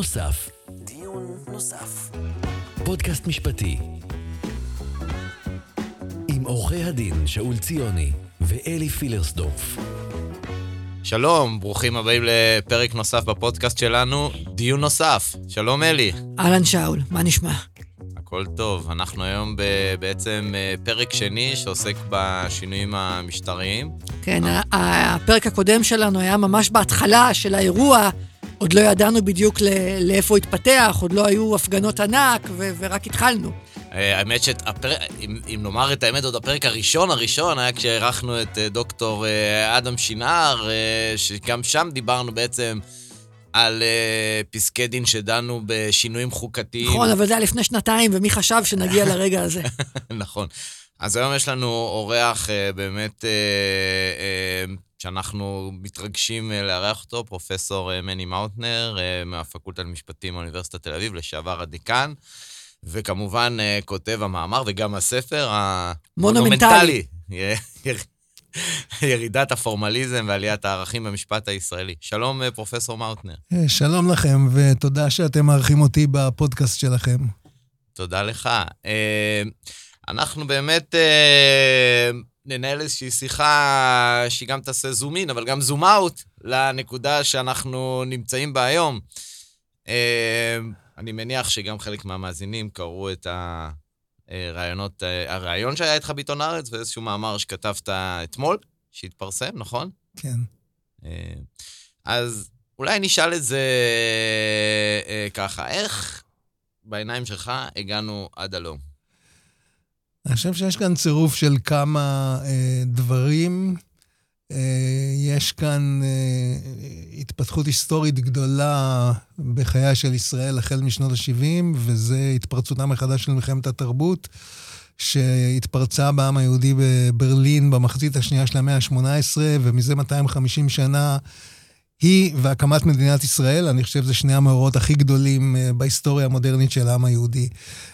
נוסף. דיון נוסף. פודקאסט משפטי. עם עורכי הדין שאול ציוני ואלי פילרסדורף. שלום, ברוכים הבאים לפרק נוסף בפודקאסט שלנו, דיון נוסף. שלום אלי. אהלן שאול, מה נשמע? הכל טוב, אנחנו היום בעצם אה, פרק שני שעוסק בשינויים המשטריים. כן, הפרק הקודם שלנו היה ממש בהתחלה של האירוע, עוד לא ידענו בדיוק לאיפה התפתח, עוד לא היו הפגנות ענק, ורק התחלנו. אה, האמת שאם נאמר את האמת, עוד הפרק הראשון הראשון היה כשאירחנו את אה, דוקטור אדם שינר, שגם שם דיברנו בעצם על uh, פסקי דין שדנו בשינויים חוקתיים. נכון, אבל זה היה לפני שנתיים, ומי חשב שנגיע לרגע הזה? נכון. אז היום יש לנו אורח uh, באמת, uh, uh, שאנחנו מתרגשים uh, לארח אותו, פרופסור uh, מני מאוטנר, uh, מהפקולטה למשפטים באוניברסיטת תל אביב, לשעבר הדיקן, וכמובן כותב המאמר וגם הספר המונומנטלי. ירידת הפורמליזם ועליית הערכים במשפט הישראלי. שלום, אה, פרופסור מאוטנר. אה, שלום לכם, ותודה שאתם מארחים אותי בפודקאסט שלכם. תודה לך. אה, אנחנו באמת ננהל איזושהי שיחה שהיא גם תעשה זום אין, אבל גם זום אאוט לנקודה שאנחנו נמצאים בה היום. אני מניח שגם חלק מהמאזינים קראו את ה... רעיונות, אה, הרעיון שהיה איתך בעיתון הארץ ואיזשהו מאמר שכתבת אתמול, שהתפרסם, נכון? כן. אה, אז אולי נשאל את זה אה, ככה, איך בעיניים שלך הגענו עד הלום? אני חושב שיש כאן צירוף של כמה אה, דברים. אה, יש כאן אה, התפתחות היסטורית גדולה בחייה של ישראל החל משנות ה-70, וזה התפרצותה מחדש של מלחמת התרבות, שהתפרצה בעם היהודי בברלין במחצית השנייה של המאה ה-18, ומזה 250 שנה היא והקמת מדינת ישראל, אני חושב שזה שני המאורות הכי גדולים אה, בהיסטוריה המודרנית של העם היהודי.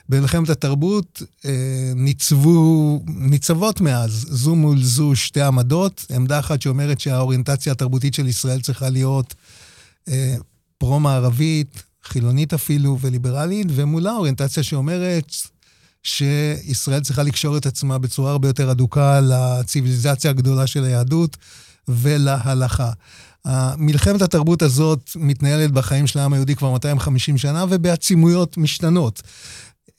במלחמת התרבות אה, ניצבו, ניצבות מאז, זו מול זו שתי עמדות, עמדה אחת שאומרת שהאוריינטציה התרבותית של ישראל צריכה להיות אה, פרו-מערבית, חילונית אפילו וליברלית, ומולה אוריינטציה שאומרת שישראל צריכה לקשור את עצמה בצורה הרבה יותר אדוקה לציוויליזציה הגדולה של היהדות ולהלכה. מלחמת התרבות הזאת מתנהלת בחיים של העם היהודי כבר 250 שנה ובעצימויות משתנות.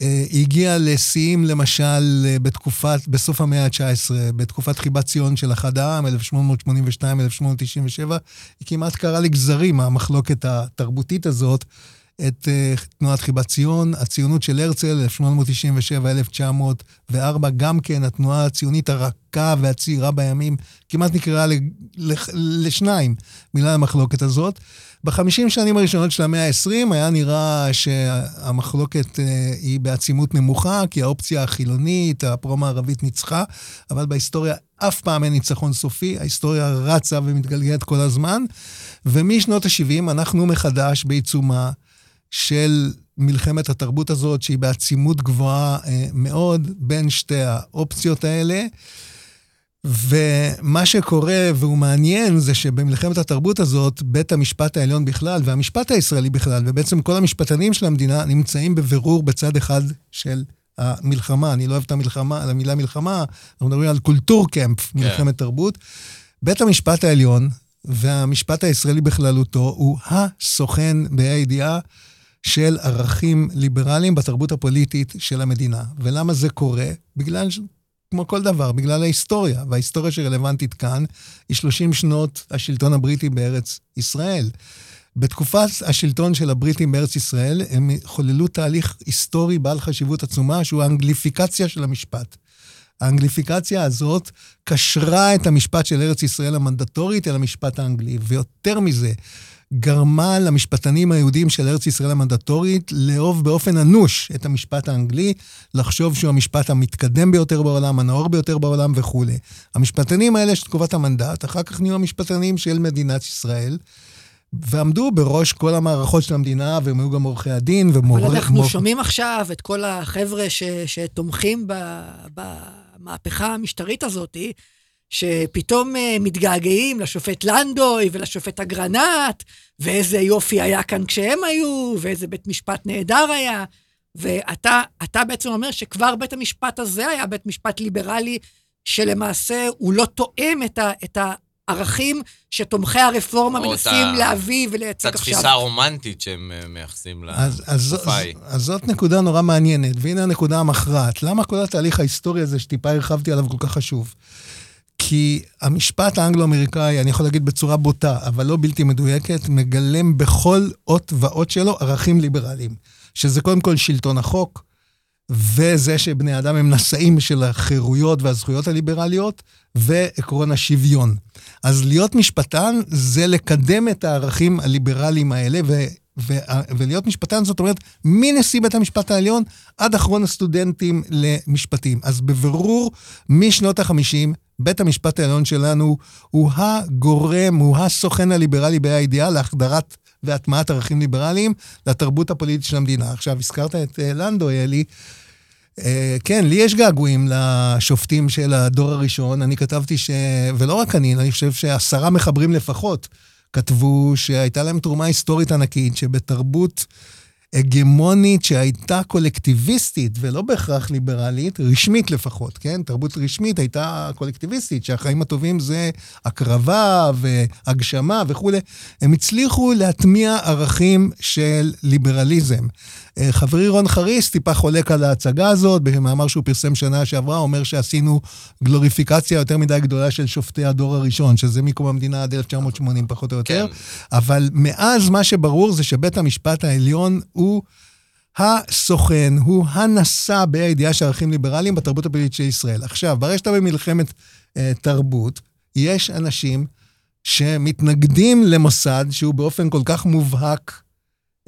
אה, היא הגיעה לשיאים, למשל, אה, בתקופת, בסוף המאה ה-19, בתקופת חיבת ציון של אחד העם, 1882-1897, היא כמעט קרה לגזרים, המחלוקת התרבותית הזאת, את uh, תנועת חיבת ציון, הציונות של הרצל, 1897-1904, גם כן התנועה הציונית הרכה והצעירה בימים, כמעט נקראה לשניים מילה המחלוקת הזאת. בחמישים שנים הראשונות של המאה ה-20 היה נראה שהמחלוקת uh, היא בעצימות נמוכה, כי האופציה החילונית, הפרו-מערבית ניצחה, אבל בהיסטוריה אף פעם אין ניצחון סופי, ההיסטוריה רצה ומתגלגלת כל הזמן, ומשנות ה-70 אנחנו מחדש בעיצומה של מלחמת התרבות הזאת, שהיא בעצימות גבוהה אה, מאוד בין שתי האופציות האלה. ומה שקורה, והוא מעניין, זה שבמלחמת התרבות הזאת, בית המשפט העליון בכלל, והמשפט הישראלי בכלל, ובעצם כל המשפטנים של המדינה, נמצאים בבירור בצד אחד של המלחמה. אני לא אוהב את המלחמה, את המילה מלחמה, אנחנו מדברים על קולטור קמפ, כן. מלחמת. תרבות. בית המשפט העליון, והמשפט הישראלי בכללותו, הוא הסוכן בה"א הידיעה של ערכים ליברליים בתרבות הפוליטית של המדינה. ולמה זה קורה? בגלל, כמו כל דבר, בגלל ההיסטוריה. וההיסטוריה שרלוונטית כאן היא 30 שנות השלטון הבריטי בארץ ישראל. בתקופת השלטון של הבריטים בארץ ישראל, הם חוללו תהליך היסטורי בעל חשיבות עצומה, שהוא האנגליפיקציה של המשפט. האנגליפיקציה הזאת קשרה את המשפט של ארץ ישראל המנדטורית אל המשפט האנגלי, ויותר מזה, גרמה למשפטנים היהודים של ארץ ישראל המנדטורית לאהוב באופן אנוש את המשפט האנגלי, לחשוב שהוא המשפט המתקדם ביותר בעולם, הנאור ביותר בעולם וכולי. המשפטנים האלה של תקופת המנדט, אחר כך נהיו המשפטנים של מדינת ישראל. ועמדו בראש כל המערכות של המדינה, והם היו גם עורכי הדין ומור... אבל אנחנו מור... שומעים עכשיו את כל החבר'ה ש, שתומכים במהפכה המשטרית הזאת, שפתאום uh, מתגעגעים לשופט לנדוי ולשופט אגרנט, ואיזה יופי היה כאן כשהם היו, ואיזה בית משפט נהדר היה. ואתה בעצם אומר שכבר בית המשפט הזה היה בית משפט ליברלי, שלמעשה הוא לא תואם את, ה, את הערכים שתומכי הרפורמה מנסים להביא ולייצג עכשיו. את התפיסה הרומנטית שהם אה, מייחסים לתקופה ההיא. אז, אז זאת נקודה נורא מעניינת, והנה הנקודה המכרעת. למה כל התהליך ההיסטורי הזה, שטיפה הרחבתי עליו, כל כך חשוב? כי המשפט האנגלו-אמריקאי, אני יכול להגיד בצורה בוטה, אבל לא בלתי מדויקת, מגלם בכל אות ואות שלו ערכים ליברליים. שזה קודם כל שלטון החוק, וזה שבני אדם הם נשאים של החירויות והזכויות הליברליות, ועקרון השוויון. אז להיות משפטן זה לקדם את הערכים הליברליים האלה, ו... ולהיות משפטן זאת אומרת, מנשיא בית המשפט העליון עד אחרון הסטודנטים למשפטים. אז בבירור, משנות ה-50, בית המשפט העליון שלנו הוא הגורם, הוא הסוכן הליברלי בה"א הידיעה להחדרת והטמעת ערכים ליברליים לתרבות הפוליטית של המדינה. עכשיו, הזכרת את uh, לנדו, אלי. Uh, כן, לי יש געגועים לשופטים של הדור הראשון. אני כתבתי ש... ולא רק אני, אני חושב שעשרה מחברים לפחות כתבו שהייתה להם תרומה היסטורית ענקית, שבתרבות הגמונית שהייתה קולקטיביסטית ולא בהכרח ליברלית, רשמית לפחות, כן? תרבות רשמית הייתה קולקטיביסטית, שהחיים הטובים זה הקרבה והגשמה וכולי. הם הצליחו להטמיע ערכים של ליברליזם. אה, חברי רון חריס טיפה חולק על ההצגה הזאת, במאמר שהוא פרסם שנה שעברה, אומר שעשינו גלוריפיקציה יותר מדי גדולה של שופטי הדור הראשון, שזה מקום המדינה עד 1980 פחות או יותר. כן. אבל מאז מה שברור זה שבית המשפט העליון הוא... הסוכן, הוא הנשא בידיעה של ערכים ליברליים בתרבות הפוליטית של ישראל. עכשיו, ברגע שאתה במלחמת אה, תרבות, יש אנשים שמתנגדים למוסד שהוא באופן כל כך מובהק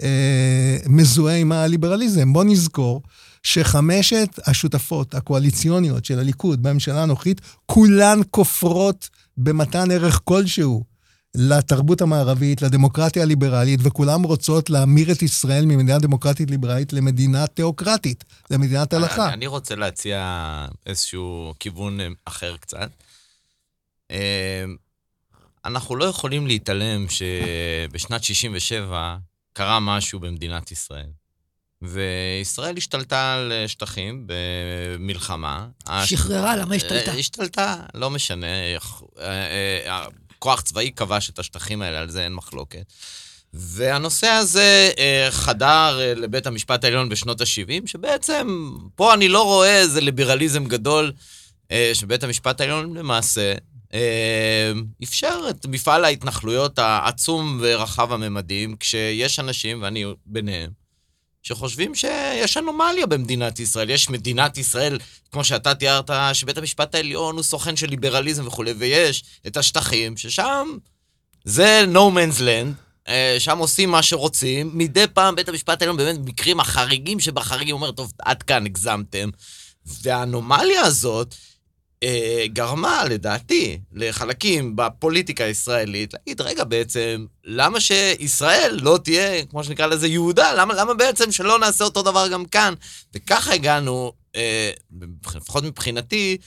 אה, מזוהה עם הליברליזם. בוא נזכור שחמשת השותפות הקואליציוניות של הליכוד בממשלה הנוכחית, כולן כופרות במתן ערך כלשהו לתרבות המערבית, לדמוקרטיה הליברלית, וכולן רוצות להמיר את ישראל ממדינה דמוקרטית ליברלית למדינה תיאוקרטית, למדינת הלכה. אני, אני רוצה להציע איזשהו כיוון אחר קצת. אה, אנחנו לא יכולים להתעלם שבשנת 67' קרה משהו במדינת ישראל. וישראל השתלטה על שטחים במלחמה. שחררה, למה השתלטה? השתלטה, לא משנה. כוח צבאי כבש את השטחים האלה, על זה אין מחלוקת. והנושא הזה חדר לבית המשפט העליון בשנות ה-70, שבעצם, פה אני לא רואה איזה ליברליזם גדול, שבית המשפט העליון למעשה אה, אפשר את מפעל ההתנחלויות העצום ורחב הממדים, כשיש אנשים, ואני ביניהם, שחושבים שיש אנומליה במדינת ישראל. יש מדינת ישראל, כמו שאתה תיארת, שבית המשפט העליון הוא סוכן של ליברליזם וכולי, ויש את השטחים, ששם זה no man's land, אה, שם עושים מה שרוצים. מדי פעם בית המשפט העליון, באמת, במקרים החריגים שבחריגים, אומר, טוב, עד כאן הגזמתם. והאנומליה הזאת, אה, גרמה, לדעתי, לחלקים בפוליטיקה הישראלית, להגיד, רגע, בעצם, למה שישראל לא תהיה, כמו שנקרא לזה, יהודה? למה, למה בעצם שלא נעשה אותו דבר גם כאן? וככה הגענו, אה, לפחות מבחינתי,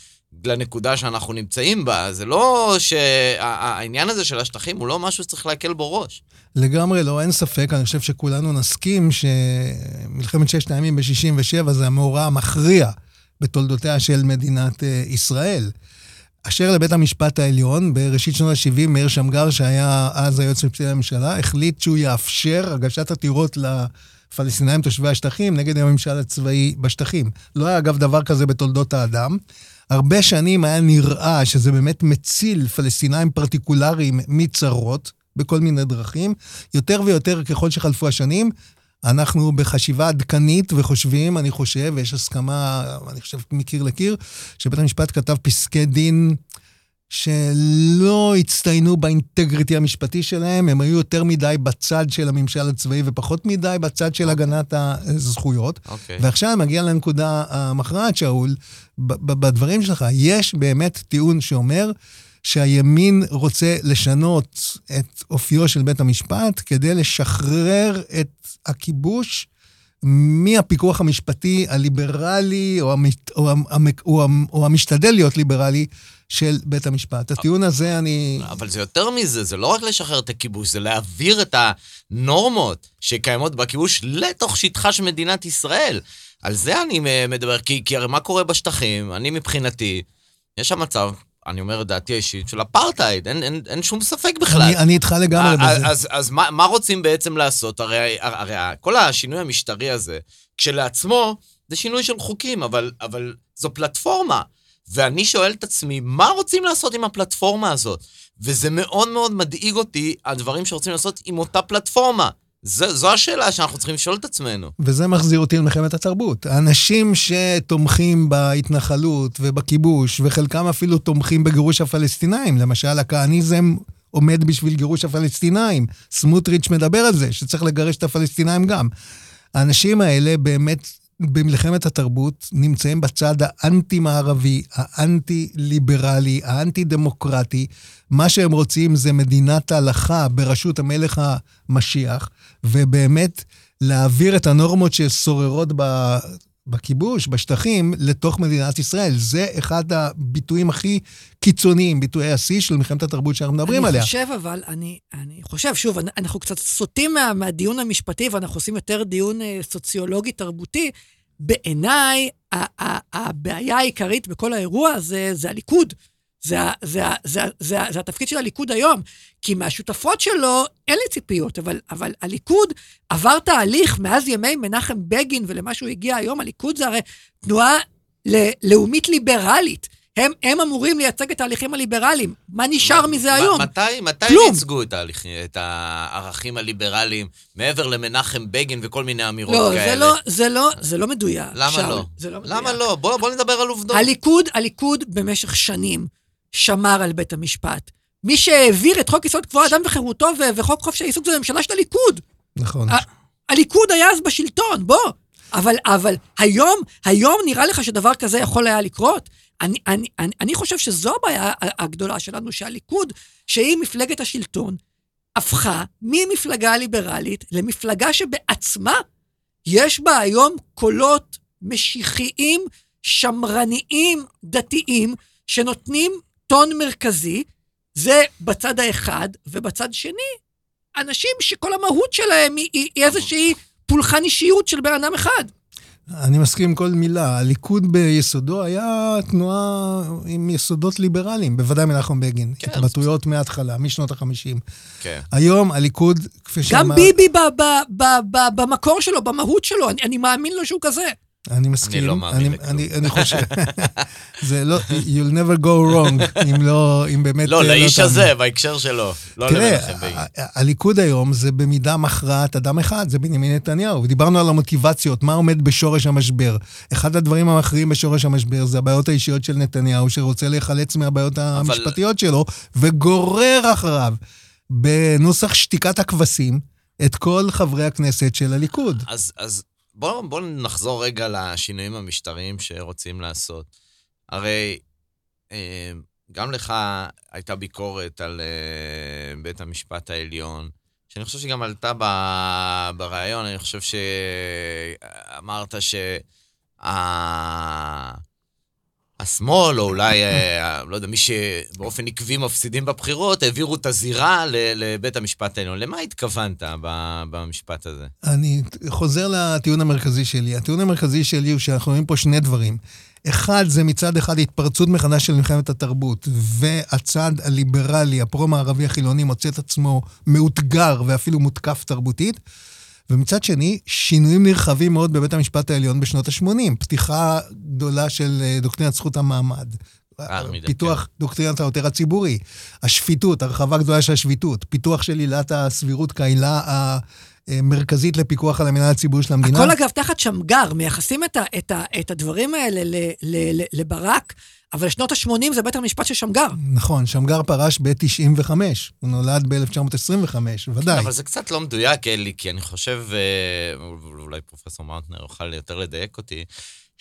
לנקודה שאנחנו נמצאים בה. זה לא שהעניין הזה של השטחים הוא לא משהו שצריך להקל בו ראש. לגמרי לא, אין ספק. אני חושב שכולנו נסכים שמלחמת ששת הימים ב-67' זה המאורע המכריע. בתולדותיה של מדינת אה, ישראל. אשר לבית המשפט העליון, בראשית שנות ה-70, מאיר שמגר, שהיה אז היועץ המשפטי לממשלה, החליט שהוא יאפשר הגשת עתירות לפלסטינאים תושבי השטחים נגד הממשל הצבאי בשטחים. לא היה, אגב, דבר כזה בתולדות האדם. הרבה שנים היה נראה שזה באמת מציל פלסטינאים פרטיקולריים מצרות, בכל מיני דרכים. יותר ויותר, ככל שחלפו השנים, אנחנו בחשיבה עדכנית וחושבים, אני חושב, ויש הסכמה, אני חושב, מקיר לקיר, שבית המשפט כתב פסקי דין שלא הצטיינו באינטגריטי המשפטי שלהם, הם היו יותר מדי בצד של הממשל הצבאי ופחות מדי בצד של הגנת הזכויות. Okay. אוקיי. ועכשיו מגיע לנקודה המכרעת, שאול, בדברים שלך. יש באמת טיעון שאומר שהימין רוצה לשנות את אופיו של בית המשפט כדי לשחרר את הכיבוש מהפיקוח המשפטי הליברלי, או, המת, או, המ, או, או המשתדל להיות ליברלי, של בית המשפט. הטיעון הזה, אני... אבל זה יותר מזה, זה לא רק לשחרר את הכיבוש, זה להעביר את הנורמות שקיימות בכיבוש לתוך שטחה של מדינת ישראל. על זה אני מדבר, כי, כי הרי מה קורה בשטחים? אני מבחינתי, יש שם מצב אני אומר את דעתי האישית, של אפרטהייד, אין, אין, אין שום ספק בכלל. אני, אני איתך לגמרי בזה. אז, אז מה, מה רוצים בעצם לעשות? הרי, הרי כל השינוי המשטרי הזה, כשלעצמו, זה שינוי של חוקים, אבל, אבל זו פלטפורמה. ואני שואל את עצמי, מה רוצים לעשות עם הפלטפורמה הזאת? וזה מאוד מאוד מדאיג אותי, הדברים שרוצים לעשות עם אותה פלטפורמה. זו, זו השאלה שאנחנו צריכים לשאול את עצמנו. וזה מחזיר אותי למלחמת התרבות. האנשים שתומכים בהתנחלות ובכיבוש, וחלקם אפילו תומכים בגירוש הפלסטינאים, למשל הכהניזם עומד בשביל גירוש הפלסטינאים. סמוטריץ' מדבר על זה, שצריך לגרש את הפלסטינאים גם. האנשים האלה באמת במלחמת התרבות נמצאים בצד האנטי-מערבי, האנטי-ליברלי, האנטי-דמוקרטי. מה שהם רוצים זה מדינת הלכה בראשות המלך המשיח, ובאמת להעביר את הנורמות ששוררות ב... בכיבוש, בשטחים, לתוך מדינת ישראל. זה אחד הביטויים הכי קיצוניים, ביטויי השיא של מלחמת התרבות שאנחנו מדברים אני עליה. אני חושב, אבל, אני, אני חושב, שוב, אנחנו קצת סוטים מה, מהדיון המשפטי ואנחנו עושים יותר דיון אה, סוציולוגי-תרבותי. בעיניי, הבעיה העיקרית בכל האירוע הזה זה הליכוד. זה, זה, זה, זה, זה, זה התפקיד של הליכוד היום. כי מהשותפות שלו אין לי ציפיות, אבל, אבל הליכוד עבר תהליך מאז ימי מנחם בגין ולמה שהוא הגיע היום, הליכוד זה הרי תנועה לאומית ליברלית. הם, הם אמורים לייצג את ההליכים הליברליים. מה נשאר מזה היום? מתי, מתי הם ייצגו את, ההליכים, את הערכים הליברליים, מעבר למנחם בגין וכל מיני אמירות לא, כאלה? זה לא, זה לא, זה לא מדויק. למה שאול, לא? זה לא מדויק. למה לא? בוא, בוא נדבר על עובדות. הליכוד, הליכוד במשך שנים שמר על בית המשפט. מי שהעביר את חוק יסוד כבוד האדם וחירותו וחוק חופש העיסוק זה הממשלה של הליכוד. נכון. הליכוד היה אז בשלטון, בוא. אבל, אבל היום, היום נראה לך שדבר כזה יכול היה לקרות? אני, אני, אני, אני חושב שזו הבעיה הגדולה שלנו, שהליכוד, שהיא מפלגת השלטון, הפכה ממפלגה ליברלית למפלגה שבעצמה יש בה היום קולות משיחיים, שמרניים, דתיים, שנותנים טון מרכזי, זה בצד האחד, ובצד שני, אנשים שכל המהות שלהם היא, היא איזושהי פולחן אישיות של בן אדם אחד. אני מסכים עם כל מילה. הליכוד ביסודו היה תנועה עם יסודות ליברליים, בוודאי מנחם בגין. כן. התבטאויות מההתחלה, משנות ה-50. כן. היום הליכוד, כפי שאמר... גם ביבי ב- ב- ב- במקור שלו, במהות שלו, אני, אני מאמין לו שהוא כזה. אני מסכים. אני לא מאמין לכלום. אני, אני חושב, זה לא, you'll never go wrong, אם לא, אם באמת... לא, לאיש לא הזה, בהקשר שלו, לא תראה, הליכוד היום זה במידה מכרעת אדם אחד, זה בנימין נתניהו. ודיברנו על המוטיבציות, מה עומד בשורש המשבר. אחד הדברים המכריעים בשורש המשבר זה הבעיות האישיות של נתניהו, שרוצה להיחלץ מהבעיות אבל... המשפטיות שלו, וגורר אחריו, בנוסח שתיקת הכבשים, את כל חברי הכנסת של הליכוד. אז, אז בואו בוא נחזור רגע לשינויים המשטריים שרוצים לעשות. הרי אה, גם לך הייתה ביקורת על אה, בית המשפט העליון, שאני חושב שגם עלתה בריאיון, אני חושב שאמרת שה... השמאל, או אולי, אה, לא יודע, מי שבאופן עקבי מפסידים בבחירות, העבירו את הזירה לבית המשפט העליון. למה התכוונת במשפט הזה? אני חוזר לטיעון המרכזי שלי. הטיעון המרכזי שלי הוא שאנחנו רואים פה שני דברים. אחד, זה מצד אחד התפרצות מחדש של מלחמת התרבות, והצד הליברלי, הפרו-מערבי החילוני, מוצא את עצמו מאותגר ואפילו מותקף תרבותית. ומצד שני, שינויים נרחבים מאוד בבית המשפט העליון בשנות ה-80. פתיחה גדולה של אה, דוקטרינת זכות המעמד. פיתוח כן. דוקטרינת העותר הציבורי. השפיטות, הרחבה גדולה של השפיטות. פיתוח של עילת הסבירות כעילה המרכזית לפיקוח על המנהל הציבורי של המדינה. הכל אגב תחת שמגר, מייחסים את, ה, את, ה, את הדברים האלה ל, ל, ל, לברק. אבל שנות ה-80 זה בית המשפט של שמגר. נכון, שמגר פרש ב-95, הוא נולד ב-1925, ודאי. אבל זה קצת לא מדויק, אלי, כי אני חושב, אה, אולי פרופסור מרטנר יוכל יותר לדייק אותי,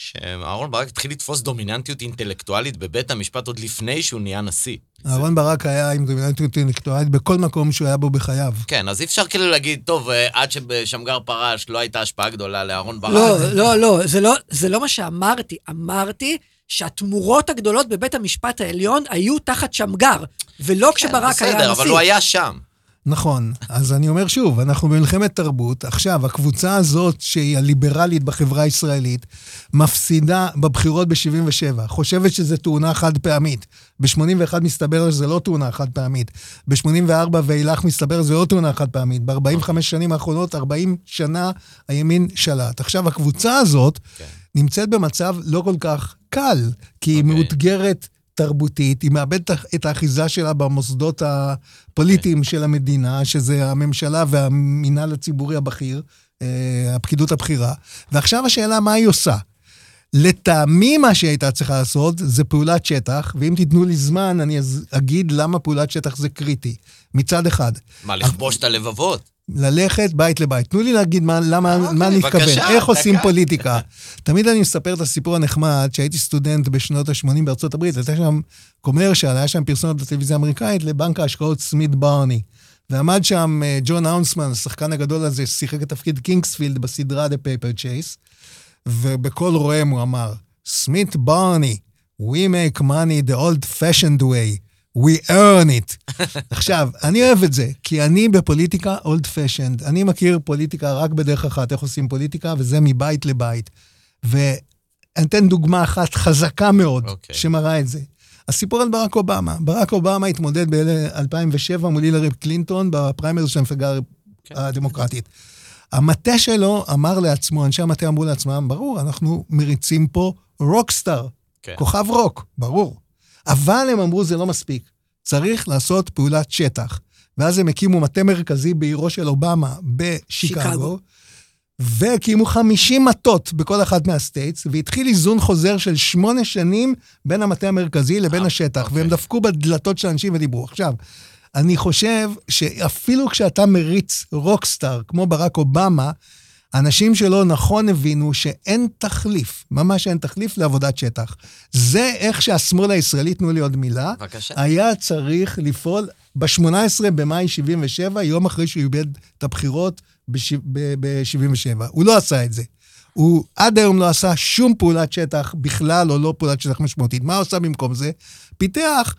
שאהרן ברק התחיל לתפוס דומיננטיות אינטלקטואלית בבית המשפט עוד לפני שהוא נהיה נשיא. אהרן ברק היה עם דומיננטיות אינטלקטואלית בכל מקום שהוא היה בו בחייו. כן, אז אי אפשר כאילו להגיד, טוב, אה, עד ששמגר פרש לא הייתה השפעה גדולה לאהרן ברק. לא, לא, לא, זה לא, זה לא מה שאמרתי. אמרתי שהתמורות הגדולות בבית המשפט העליון היו תחת שמגר, ולא כשברק היה כן, בסדר. אבל הוא היה שם. נכון. אז אני אומר שוב, אנחנו במלחמת תרבות. עכשיו, הקבוצה הזאת, שהיא הליברלית בחברה הישראלית, מפסידה בבחירות ב-77. חושבת שזו תאונה חד פעמית. ב-81 מסתבר שזו לא תאונה חד פעמית. ב-84 ואילך מסתבר שזו לא תאונה חד פעמית. ב-45 שנים האחרונות, 40 שנה הימין שלט. עכשיו, הקבוצה הזאת כן. נמצאת במצב לא כל כך קל, כי היא אוקיי. מאותגרת תרבותית, היא מאבדת את האחיזה שלה במוסדות הפוליטיים של המדינה, שזה הממשלה והמינהל הציבורי הבכיר, אה, הפקידות הבכירה. ועכשיו השאלה, מה היא עושה? לטעמי מה שהיא הייתה צריכה לעשות זה פעולת שטח, ואם תיתנו לי זמן, אני אגיד למה פעולת שטח זה קריטי. מצד אחד, מה, לכבוש את הלבבות? ללכת בית לבית. תנו לי להגיד מה, למה, אוקיי, מה אני מתכוון, איך עושים דקה. פוליטיקה. תמיד אני מספר את הסיפור הנחמד, שהייתי סטודנט בשנות ה-80 בארצות הברית, הייתה שם commercial, היה שם פרסומת בטלוויזיה האמריקאית לבנק ההשקעות סמית ברני. ועמד שם אה, ג'ון האונסמן, השחקן הגדול הזה, ששיחק את תפקיד קינגספילד בסדרה The Paper Chase, ובקול רועם הוא אמר, סמית ברני, we make money the old fashioned way, we earn it. עכשיו, אני אוהב את זה, כי אני בפוליטיקה old fashioned. אני מכיר פוליטיקה רק בדרך אחת, איך עושים פוליטיקה, וזה מבית לבית. ואני אתן דוגמה אחת חזקה מאוד, אוקיי. שמראה את זה. הסיפור על ברק אובמה. ברק אובמה התמודד ב-2007 מול הילרי קלינטון בפריימריז של המפלגה כן. הדמוקרטית. המטה שלו אמר לעצמו, אנשי המטה אמרו לעצמם, ברור, אנחנו מריצים פה rockstar, כן. כוכב רוק, ברור. אבל הם אמרו, זה לא מספיק. צריך לעשות פעולת שטח. ואז הם הקימו מטה מרכזי בעירו של אובמה בשיקגו, שיקגו. והקימו 50 מטות בכל אחת מה states, והתחיל איזון חוזר של שמונה שנים בין המטה המרכזי לבין אה, השטח, אוקיי. והם דפקו בדלתות של אנשים ודיברו. עכשיו, אני חושב שאפילו כשאתה מריץ רוקסטאר כמו ברק אובמה, אנשים שלא נכון הבינו שאין תחליף, ממש אין תחליף לעבודת שטח. זה איך שהשמאל הישראלי, תנו לי עוד מילה, בבקשה. היה צריך לפעול ב-18 במאי 77, יום אחרי שהוא איבד את הבחירות ב-77. הוא לא עשה את זה. הוא עד היום לא עשה שום פעולת שטח בכלל, או לא פעולת שטח משמעותית. מה הוא עשה במקום זה? פיתח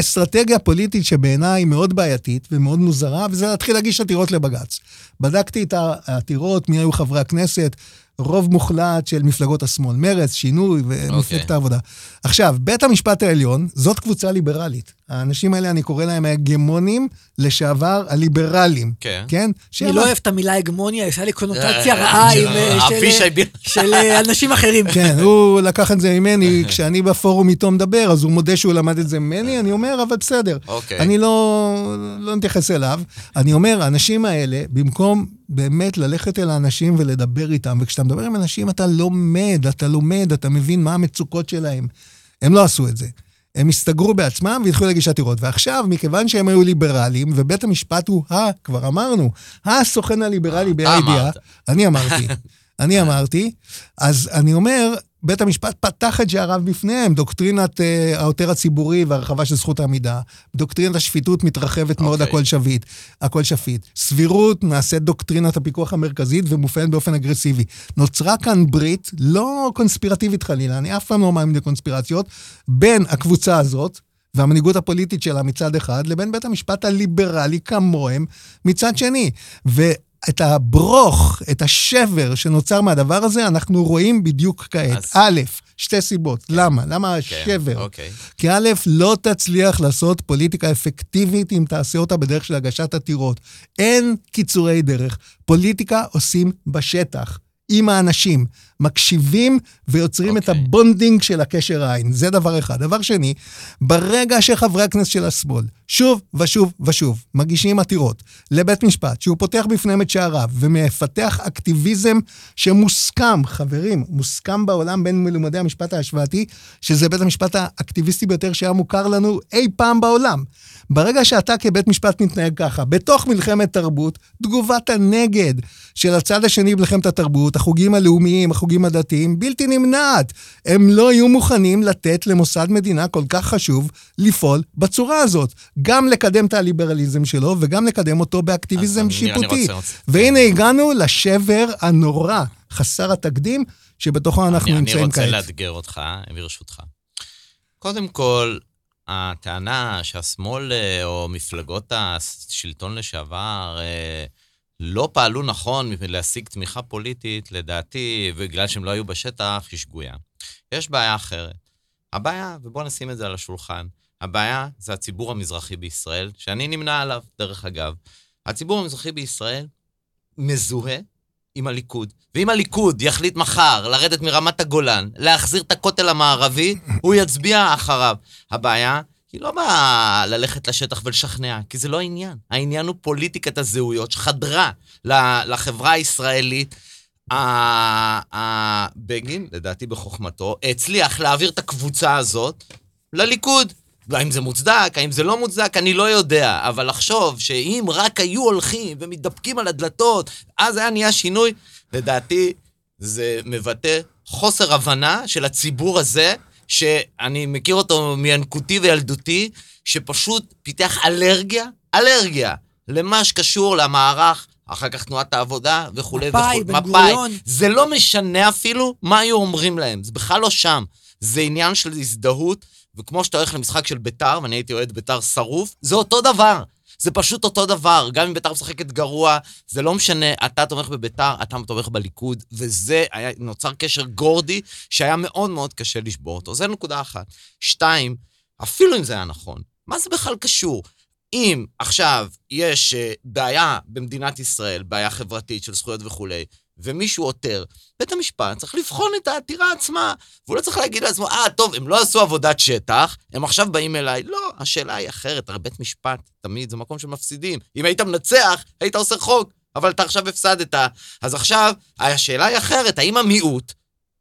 אסטרטגיה פוליטית שבעיניי מאוד בעייתית ומאוד מוזרה, וזה להתחיל להגיש עתירות לבג"ץ. בדקתי את העתירות, מי היו חברי הכנסת, רוב מוחלט של מפלגות השמאל, מרצ, שינוי ומפלגת אוקיי. העבודה. עכשיו, בית המשפט העליון, זאת קבוצה ליברלית. האנשים האלה, אני קורא להם ההגמונים לשעבר הליברלים. כן. כן? אני לא אוהב את המילה הגמוניה, יש לי קונוטציה אה, רעה של עם, אה, ביר- של אה, אנשים אחרים. כן, הוא לקח את זה ממני, כשאני בפורום איתו מדבר, אז הוא מודה שהוא למד את זה ממני, אני אומר, אבל בסדר. אוקיי. אני לא, לא נתייחס אליו. אני אומר, האנשים האלה, במקום באמת ללכת אל האנשים ולדבר איתם, וכשאתה מדבר עם אנשים אתה לומד, אתה לומד, אתה מבין מה המצוקות שלהם. הם לא עשו את זה. הם הסתגרו בעצמם והתחילו להגיש עתירות. ועכשיו, מכיוון שהם היו ליברלים, ובית המשפט הוא ה, כבר אמרנו, הסוכן הליברלי בידיעה, אמרת. אני אמרתי, אני אמרתי, אז אני אומר, בית המשפט פתח את שעריו בפניהם, דוקטרינת אה, העותר הציבורי והרחבה של זכות העמידה, דוקטרינת השפיטות מתרחבת מאוד, אוקיי. הכל שפיט, הכל שפיט. סבירות נעשית דוקטרינת הפיקוח המרכזית ומופעלת באופן אגרסיבי. נוצרה כאן ברית, לא קונספירטיבית חלילה, אני אף פעם לא מאמין לקונספירציות, בין הקבוצה הזאת, והמנהיגות הפוליטית שלה מצד אחד, לבין בית המשפט הליברלי כמוהם מצד שני. ואת הברוך, את השבר שנוצר מהדבר הזה, אנחנו רואים בדיוק כעת. אז- א', שתי סיבות. למה? למה כן, השבר? אוקיי. כי א', לא תצליח לעשות פוליטיקה אפקטיבית אם תעשה אותה בדרך של הגשת עתירות. אין קיצורי דרך. פוליטיקה עושים בשטח. עם האנשים, מקשיבים ויוצרים okay. את אוקיי. ה bonding של הקשר העין. זה דבר אחד. דבר שני, ברגע שחברי הכנסת של השמאל שוב ושוב ושוב מגישים עתירות לבית משפט, שהוא פותח בפניהם את שעריו ומפתח אקטיביזם שמוסכם, חברים, מוסכם בעולם בין מלומדי המשפט ההשוואתי, שזה בית המשפט האקטיביסטי ביותר שהיה מוכר לנו אי פעם בעולם. ברגע שאתה כבית משפט מתנהג ככה, בתוך מלחמת תרבות, תגובת הנגד של הצד השני במלחמת התרבות, החוגים הלאומיים, החוגים הדתיים, בלתי נמנעת. הם לא יהיו מוכנים לתת למוסד מדינה כל כך חשוב לפעול בצורה הזאת. גם לקדם את הליברליזם שלו וגם לקדם אותו באקטיביזם שיפוטי. והנה הגענו לשבר הנורא, חסר התקדים, שבתוכו אנחנו אני, נמצאים כעת. אני רוצה לאתגר אותך, ברשותך. קודם כל, הטענה שהשמאל אה, או מפלגות השלטון לשעבר אה, לא פעלו נכון להשיג תמיכה פוליטית, לדעתי, בגלל שהם לא היו בשטח, היא שגויה. יש בעיה אחרת. הבעיה, ובואו נשים את זה על השולחן, הבעיה זה הציבור המזרחי בישראל, שאני נמנה עליו, דרך אגב. הציבור המזרחי בישראל מזוהה עם הליכוד. ואם הליכוד יחליט מחר לרדת מרמת הגולן, להחזיר את הכותל המערבי, הוא יצביע אחריו. הבעיה היא לא באה ללכת לשטח ולשכנע, כי זה לא העניין. העניין הוא פוליטיקת הזהויות שחדרה לחברה הישראלית. בגין, לדעתי בחוכמתו, הצליח להעביר את הקבוצה הזאת לליכוד. והאם זה מוצדק, האם זה לא מוצדק, אני לא יודע. אבל לחשוב שאם רק היו הולכים ומתדפקים על הדלתות, אז היה נהיה שינוי, לדעתי זה מבטא חוסר הבנה של הציבור הזה, שאני מכיר אותו מינקותי וילדותי, שפשוט פיתח אלרגיה, אלרגיה, למה שקשור למערך, אחר כך תנועת העבודה וכולי וכולי. מפא"י, בן גוריון. זה לא משנה אפילו מה היו אומרים להם, זה בכלל לא שם. זה עניין של הזדהות, וכמו שאתה הולך למשחק של ביתר, ואני הייתי אוהד ביתר שרוף, זה אותו דבר. זה פשוט אותו דבר, גם אם ביתר משחקת גרוע, זה לא משנה, אתה תומך בביתר, אתה תומך בליכוד, וזה, היה, נוצר קשר גורדי שהיה מאוד מאוד קשה לשבור אותו. זה נקודה אחת. שתיים, אפילו אם זה היה נכון, מה זה בכלל קשור? אם עכשיו יש uh, בעיה במדינת ישראל, בעיה חברתית של זכויות וכולי, ומישהו עותר, בית המשפט צריך לבחון את העתירה עצמה. והוא לא צריך להגיד לעצמו, אה, טוב, הם לא עשו עבודת שטח, הם עכשיו באים אליי. לא, השאלה היא אחרת, הרי בית משפט תמיד זה מקום של מפסידים. אם היית מנצח, היית עושה חוק, אבל אתה עכשיו הפסדת. אז עכשיו, השאלה היא אחרת, האם המיעוט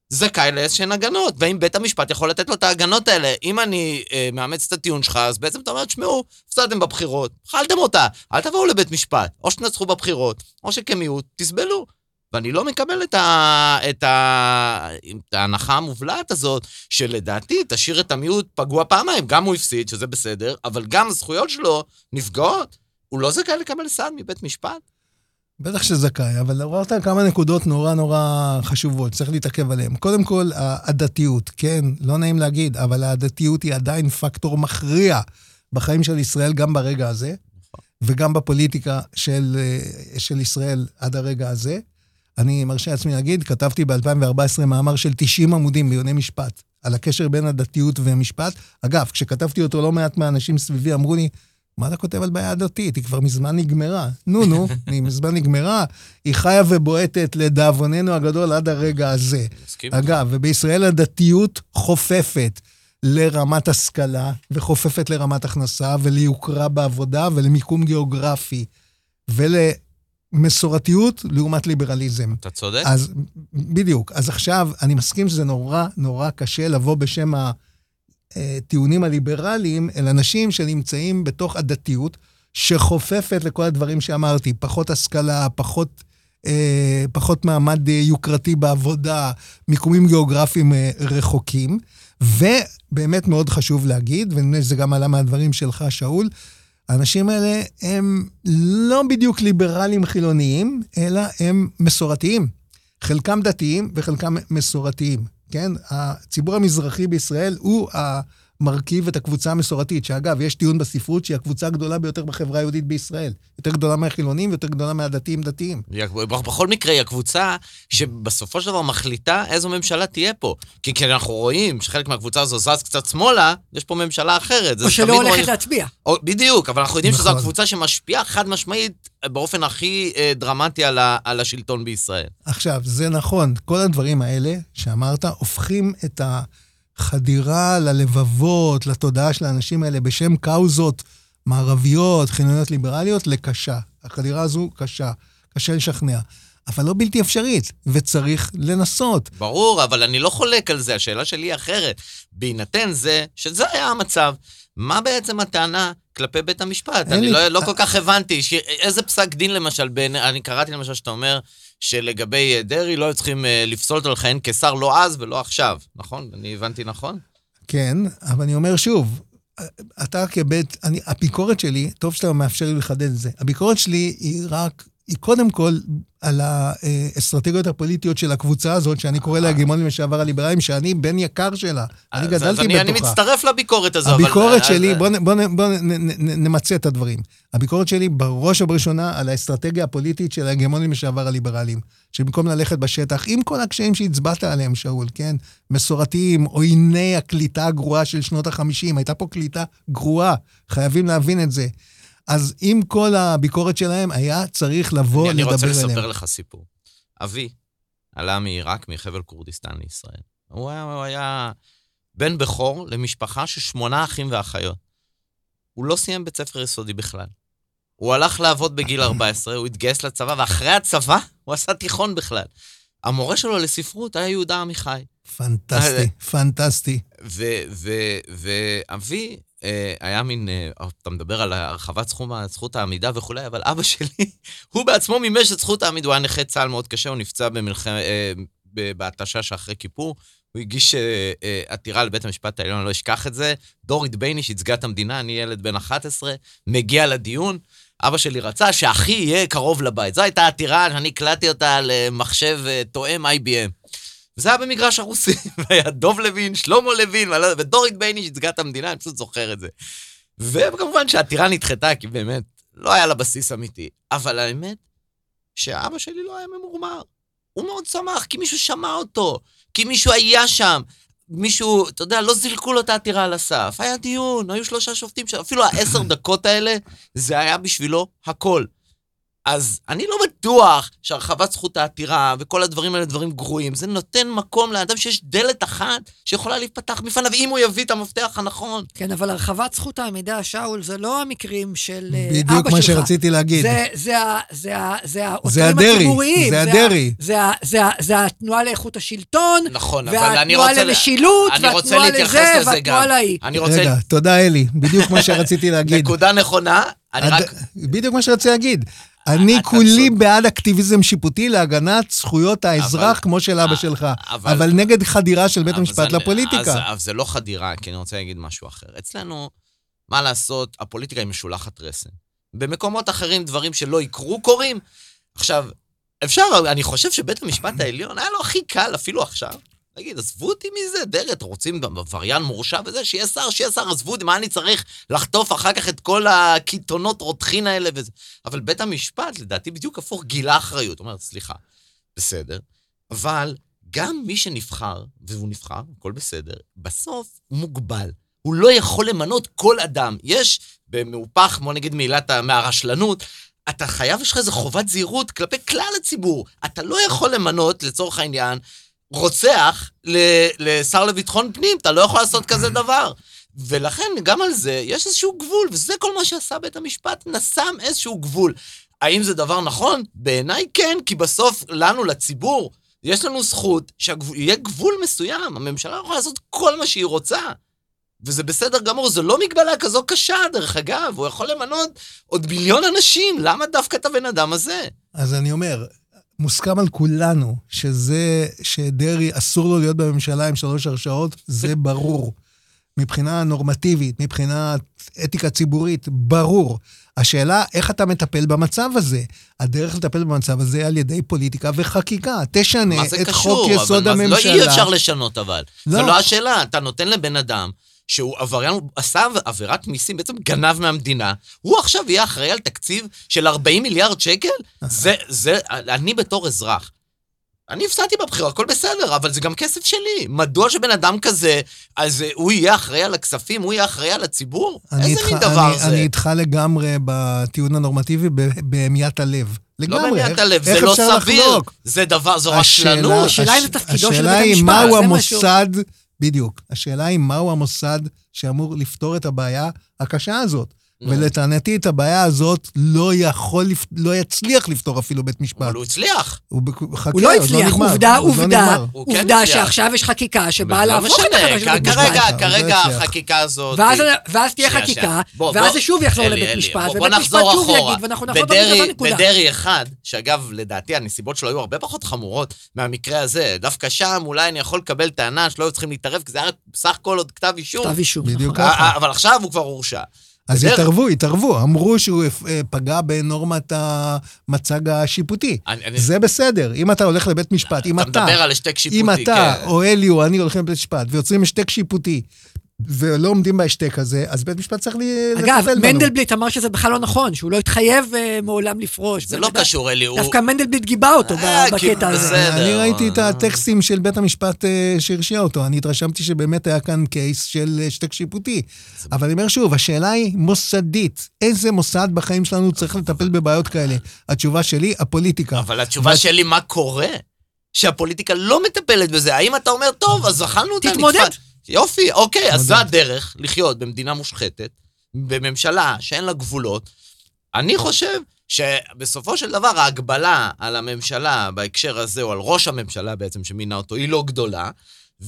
זכאי לאיזשהן הגנות, והאם בית המשפט יכול לתת לו את ההגנות האלה. אם אני אה, מאמץ את הטיעון שלך, אז בעצם אתה אומר, תשמעו, הפסדתם בבחירות, אכלתם אותה, אל תבואו לבית משפט. או שתנצחו בבחירות, או שכמיעוט תסבלו. ואני לא מקבל את, ה, את, ה, את ההנחה המובלעת הזאת, שלדעתי תשאיר את המיעוט פגוע פעמיים. גם הוא הפסיד, שזה בסדר, אבל גם הזכויות שלו נפגעות. הוא לא זכאי לקבל סעד מבית משפט. בטח שזכאי, אבל עוררת כמה נקודות נורא נורא חשובות, צריך להתעכב עליהן. קודם כל, הדתיות, כן, לא נעים להגיד, אבל הדתיות היא עדיין פקטור מכריע בחיים של ישראל גם ברגע הזה, וגם בפוליטיקה של, של ישראל עד הרגע הזה. אני מרשה לעצמי להגיד, כתבתי ב-2014 מאמר של 90 עמודים בעיוני משפט, על הקשר בין הדתיות ומשפט. אגב, כשכתבתי אותו, לא מעט מהאנשים סביבי אמרו לי, מה אתה כותב על בעיה דתית? היא כבר מזמן נגמרה. נו, נו, היא מזמן נגמרה. היא חיה ובועטת לדאבוננו הגדול עד הרגע הזה. אגב, ובישראל הדתיות חופפת לרמת השכלה, וחופפת לרמת הכנסה, וליוקרה בעבודה, ולמיקום גיאוגרפי, ול... מסורתיות לעומת ליברליזם. אתה צודק. אז בדיוק. אז עכשיו, אני מסכים שזה נורא נורא קשה לבוא בשם הטיעונים הליברליים אל אנשים שנמצאים בתוך הדתיות, שחופפת לכל הדברים שאמרתי, פחות השכלה, פחות... אה, פחות מעמד יוקרתי בעבודה, מיקומים גיאוגרפיים אה, רחוקים. ובאמת מאוד חשוב להגיד, ונדמה לי שזה גם עלה מהדברים שלך, שאול, האנשים האלה הם לא בדיוק ליברלים חילוניים, אלא הם מסורתיים. חלקם דתיים וחלקם מסורתיים, כן? הציבור המזרחי בישראל הוא מרכיב את הקבוצה המסורתית, שאגב, יש טיעון בספרות שהיא הקבוצה הגדולה ביותר בחברה היהודית בישראל. יותר גדולה מהחילונים ויותר גדולה מהדתיים-דתיים. בכל מקרה, היא הקבוצה שבסופו של דבר מחליטה איזו ממשלה תהיה פה. כי כשאנחנו רואים שחלק מהקבוצה הזו זז קצת שמאלה, יש פה ממשלה אחרת. או שלא הולכת רואים... להצביע. או, בדיוק, אבל אנחנו יודעים נכון. שזו הקבוצה שמשפיעה חד משמעית באופן הכי אה, דרמטי על, ה, על השלטון בישראל. עכשיו, זה נכון, כל הדברים האלה שאמרת הופכים את ה... חדירה ללבבות, לתודעה של האנשים האלה בשם קאוזות מערביות, חילוניות ליברליות, לקשה. החדירה הזו קשה, קשה לשכנע. אבל לא בלתי אפשרית, וצריך לנסות. ברור, אבל אני לא חולק על זה, השאלה שלי היא אחרת. בהינתן זה, שזה היה המצב, מה בעצם הטענה כלפי בית המשפט? אני לי- לא, לא כל כך הבנתי. ש... איזה פסק דין למשל, בין... אני קראתי למשל שאתה אומר שלגבי אה, דרעי לא צריכים אה, לפסול אותו לכהן כשר לא אז ולא עכשיו, נכון? אני הבנתי נכון? כן, אבל אני אומר שוב, אתה כבית, אני, הביקורת שלי, טוב שאתה מאפשר לי לחדד את זה, הביקורת שלי היא רק, היא קודם כל על האסטרטגיות הפוליטיות של הקבוצה הזאת, שאני קורא לה הגמונים לשעבר הליברליים, שאני בן יקר שלה. אני אז- אז גדלתי אני, אני בתוכה. מצטרף לביקורת הזו. הביקורת שלי, בוא, נ- בוא, נ- בוא נ- נ- נ- נמצה את הדברים. הביקורת שלי בראש ובראשונה על האסטרטגיה הפוליטית של ההגמונים לשעבר הליברליים. שבמקום ללכת בשטח, עם כל הקשיים שהצבעת עליהם, שאול, כן? מסורתיים, עויני הקליטה הגרועה של שנות ה-50, הייתה פה קליטה גרועה, חייבים להבין את זה. אז עם כל הביקורת שלהם, היה צריך לבוא אני, אני לדבר רוצה אליהם. לספר לך סיפור. אבי עלה מעיראק, מחבל כורדיסטן לישראל. הוא היה, הוא היה בן בכור למשפחה של שמונה אחים ואחיות. הוא לא סיים בית ספר יסודי בכלל. הוא הלך לעבוד בגיל 14, הוא התגייס לצבא, ואחרי הצבא הוא עשה תיכון בכלל. המורה שלו לספרות היה יהודה עמיחי. פנטסטי, פנטסטי. ו- ו- ואבי אה, היה מין, אה, אתה מדבר על הרחבת סכום, זכות העמידה וכולי, אבל אבא שלי, הוא בעצמו מימש את זכות העמידה, הוא היה נכה צה"ל מאוד קשה, הוא נפצע במלחמת, אה, בהתשה שאחרי כיפור. הוא הגיש אה, אה, עתירה לבית המשפט העליון, אני לא אשכח את זה. דורית בייניש ייצגה את המדינה, אני ילד בן 11, מגיע לדיון. אבא שלי רצה שאחי יהיה קרוב לבית. זו הייתה עתירה, שאני הקלטתי אותה למחשב אה, תואם IBM. וזה היה במגרש הרוסים, והיה דוב לוין, שלמה לוין, לא ודורית בייניש ייצגה את המדינה, אני פשוט זוכר את זה. וכמובן שהעתירה נדחתה, כי באמת, לא היה לה בסיס אמיתי. אבל האמת, שאבא שלי לא היה ממורמר. הוא מאוד שמח, כי מישהו שמע אותו, כי מישהו היה שם. מישהו, אתה יודע, לא זילקו לו את העתירה על הסף. היה דיון, היו שלושה שופטים, אפילו העשר דקות האלה, זה היה בשבילו הכל. אז אני לא בטוח שהרחבת זכות העתירה וכל הדברים האלה דברים גרועים. זה נותן מקום לאדם שיש דלת אחת שיכולה להיפתח בפניו, אם הוא יביא את המפתח הנכון. כן, אבל הרחבת זכות העמידה, שאול, זה לא המקרים של אה, אבא שלך. בדיוק מה שרציתי להגיד. זה, זה, זה, זה העותרים זה הדרעי, הציבוריים. זה הדרעי. זה, ה- זה, ה- זה התנועה לאיכות השלטון, נכון, אבל אני רוצה... והתנועה למשילות, אני רוצה והתנועה לזה. והתנועה להיא. אני רוצה... רגע, תודה אלי, בדיוק מה שרציתי להגיד. נקודה נכונה, אני הד- רק... בדיוק מה שרציתי להגיד. אני כולי. בעד אקטיביזם שיפוטי להגנת זכויות האזרח, אבל- כמו של אבא אה, שלך, אבל- אבל נגד חדירה של בית המשפט זה- לפוליטיקה. אז, אבל זה לא חדירה, כי אני רוצה להגיד משהו אחר. אצלנו, מה לעשות, הפוליטיקה היא משולחת רסן. במקומות אחרים דברים שלא יקרו קורים. עכשיו, אפשר, אני חושב שבית המשפט העליון היה לו הכי קל, אפילו עכשיו. להגיד, עזבו אותי מזה, דרעי, אתם רוצים עבריין מורשע וזה, שיהיה שר, שיהיה שר, עזבו אותי, מה אני צריך לחטוף אחר כך את כל הקיתונות רותחין האלה וזה. אבל בית המשפט, לדעתי, בדיוק הפוך, גילה אחריות. הוא אומר, סליחה, בסדר, אבל גם מי שנבחר, והוא נבחר, הכל בסדר, בסוף מוגבל. הוא לא יכול למנות כל אדם. יש במהופך, בוא נגיד מעילת מהרשלנות, אתה חייב, יש לך איזו חובת זהירות כלפי כלל הציבור. אתה לא יכול למנות, לצורך העניין, רוצח לשר לביטחון פנים, אתה לא יכול לעשות כזה דבר. ולכן, גם על זה, יש איזשהו גבול, וזה כל מה שעשה בית המשפט, נסם איזשהו גבול. האם זה דבר נכון? בעיניי כן, כי בסוף, לנו, לציבור, יש לנו זכות שיהיה גבול מסוים. הממשלה יכולה לעשות כל מה שהיא רוצה. וזה בסדר גמור, זו לא מגבלה כזו קשה, דרך אגב, הוא יכול למנות עוד מיליון אנשים, למה דווקא את הבן אדם הזה? אז אני אומר, מוסכם על כולנו שזה שדרעי אסור לו להיות בממשלה עם שלוש הרשעות, זה ברור. מבחינה נורמטיבית, מבחינה אתיקה ציבורית, ברור. השאלה, איך אתה מטפל במצב הזה? הדרך לטפל במצב הזה על ידי פוליטיקה וחקיקה. תשנה את קשור? חוק יסוד אבל מה זה- הממשלה. לא אי אפשר לשנות אבל. לא. זו לא השאלה, אתה נותן לבן אדם שהוא עבריין, עשה עבירת מיסים, בעצם גנב מהמדינה, הוא עכשיו יהיה אחראי על תקציב של 40 מיליארד שקל? זה, זה, אני בתור אזרח. אני הפסדתי בבחירות, הכל בסדר, אבל זה גם כסף שלי. מדוע שבן אדם כזה, אז הוא יהיה אחראי על הכספים, הוא יהיה אחראי על הציבור? אני איזה איתך- מין דבר אני, זה? אני איתך לגמרי בטיעון הנורמטיבי, בהמיית הלב. לא לגמרי. איך- את הלב, זה איך לא אפשר סביר. לחלוק? זה דבר, זו השאלה- רשלנות. השאלה השאלה בית היא מהו זה משהו. בדיוק. השאלה היא מהו המוסד שאמור לפתור את הבעיה הקשה הזאת. נו. ולטענתי את הבעיה הזאת לא יכול, לא יצליח לפתור אפילו בית משפט. אבל הוא הצליח. הוא חכה, הוא לא עוד הצליח, נגמר, עובדה, לא עובדה, נגמר. הוא כן עובדה הצליח. שעכשיו יש חקיקה שבאה לא להפוך את החלטה של בית כרגע, משפט. הוא כרגע לא הצליח. החקיקה הזאת... ואז, ואז תהיה חקיקה, ואז זה שוב יחזור לבית משפט, ובית משפט שוב. יגיד, ואנחנו נחזור לאותה נקודה. בדרעי אחד, שאגב, לדעתי הנסיבות שלו היו הרבה פחות חמורות מהמקרה הזה. דווקא שם אולי אני יכול לקבל טענה שלא היו צריכים להתערב, כי זה היה בסך הכל עוד כתב אישום. כתב אישום. בדיוק נכון. ככה. אבל עכשיו הוא כבר הורשע. אז בדרך- התערבו, התערבו. אמרו שהוא אה, פגע בנורמת המצג השיפוטי. אני- אני- זה בסדר. אם אתה הולך לבית משפט, אם אתה אתה, מדבר על השתק שיפוטי, אם אתה כן. או אלי או אני הולכים לבית משפט ויוצרים השתק שיפוטי, ולא עומדים בהשתק הזה, אז בית משפט צריך לי- לטפל אגב, בנו. מנדלבליט אמר שזה בכלל לא נכון, שהוא לא התחייב אה, מעולם לפרוש. זה לא קשור, אלי, הוא... דווקא מנדלבליט גיבה אותו אה, בקטע הזה. אני ראיתי את. הטקסטים של בית המשפט אה, שהרשיע אותו. אני התרשמתי שבאמת היה כאן קייס של השתק שיפוטי. אבל אני אומר שוב, השאלה היא מוסדית. איזה מוסד בחיים שלנו צריך לטפל בבעיות כאלה? התשובה שלי, הפוליטיקה. אבל התשובה שלי, מה קורה? שהפוליטיקה לא מטפלת בזה. האם אתה אומר, טוב, אז אכלנו אותה, תתמודד. נתפס." יופי, אוקיי, אז זו. הדרך לחיות במדינה מושחתת, בממשלה שאין לה גבולות. אני חושב שבסופו של דבר ההגבלה על הממשלה בהקשר הזה, או על ראש הממשלה בעצם שמינה אותו, היא לא גדולה.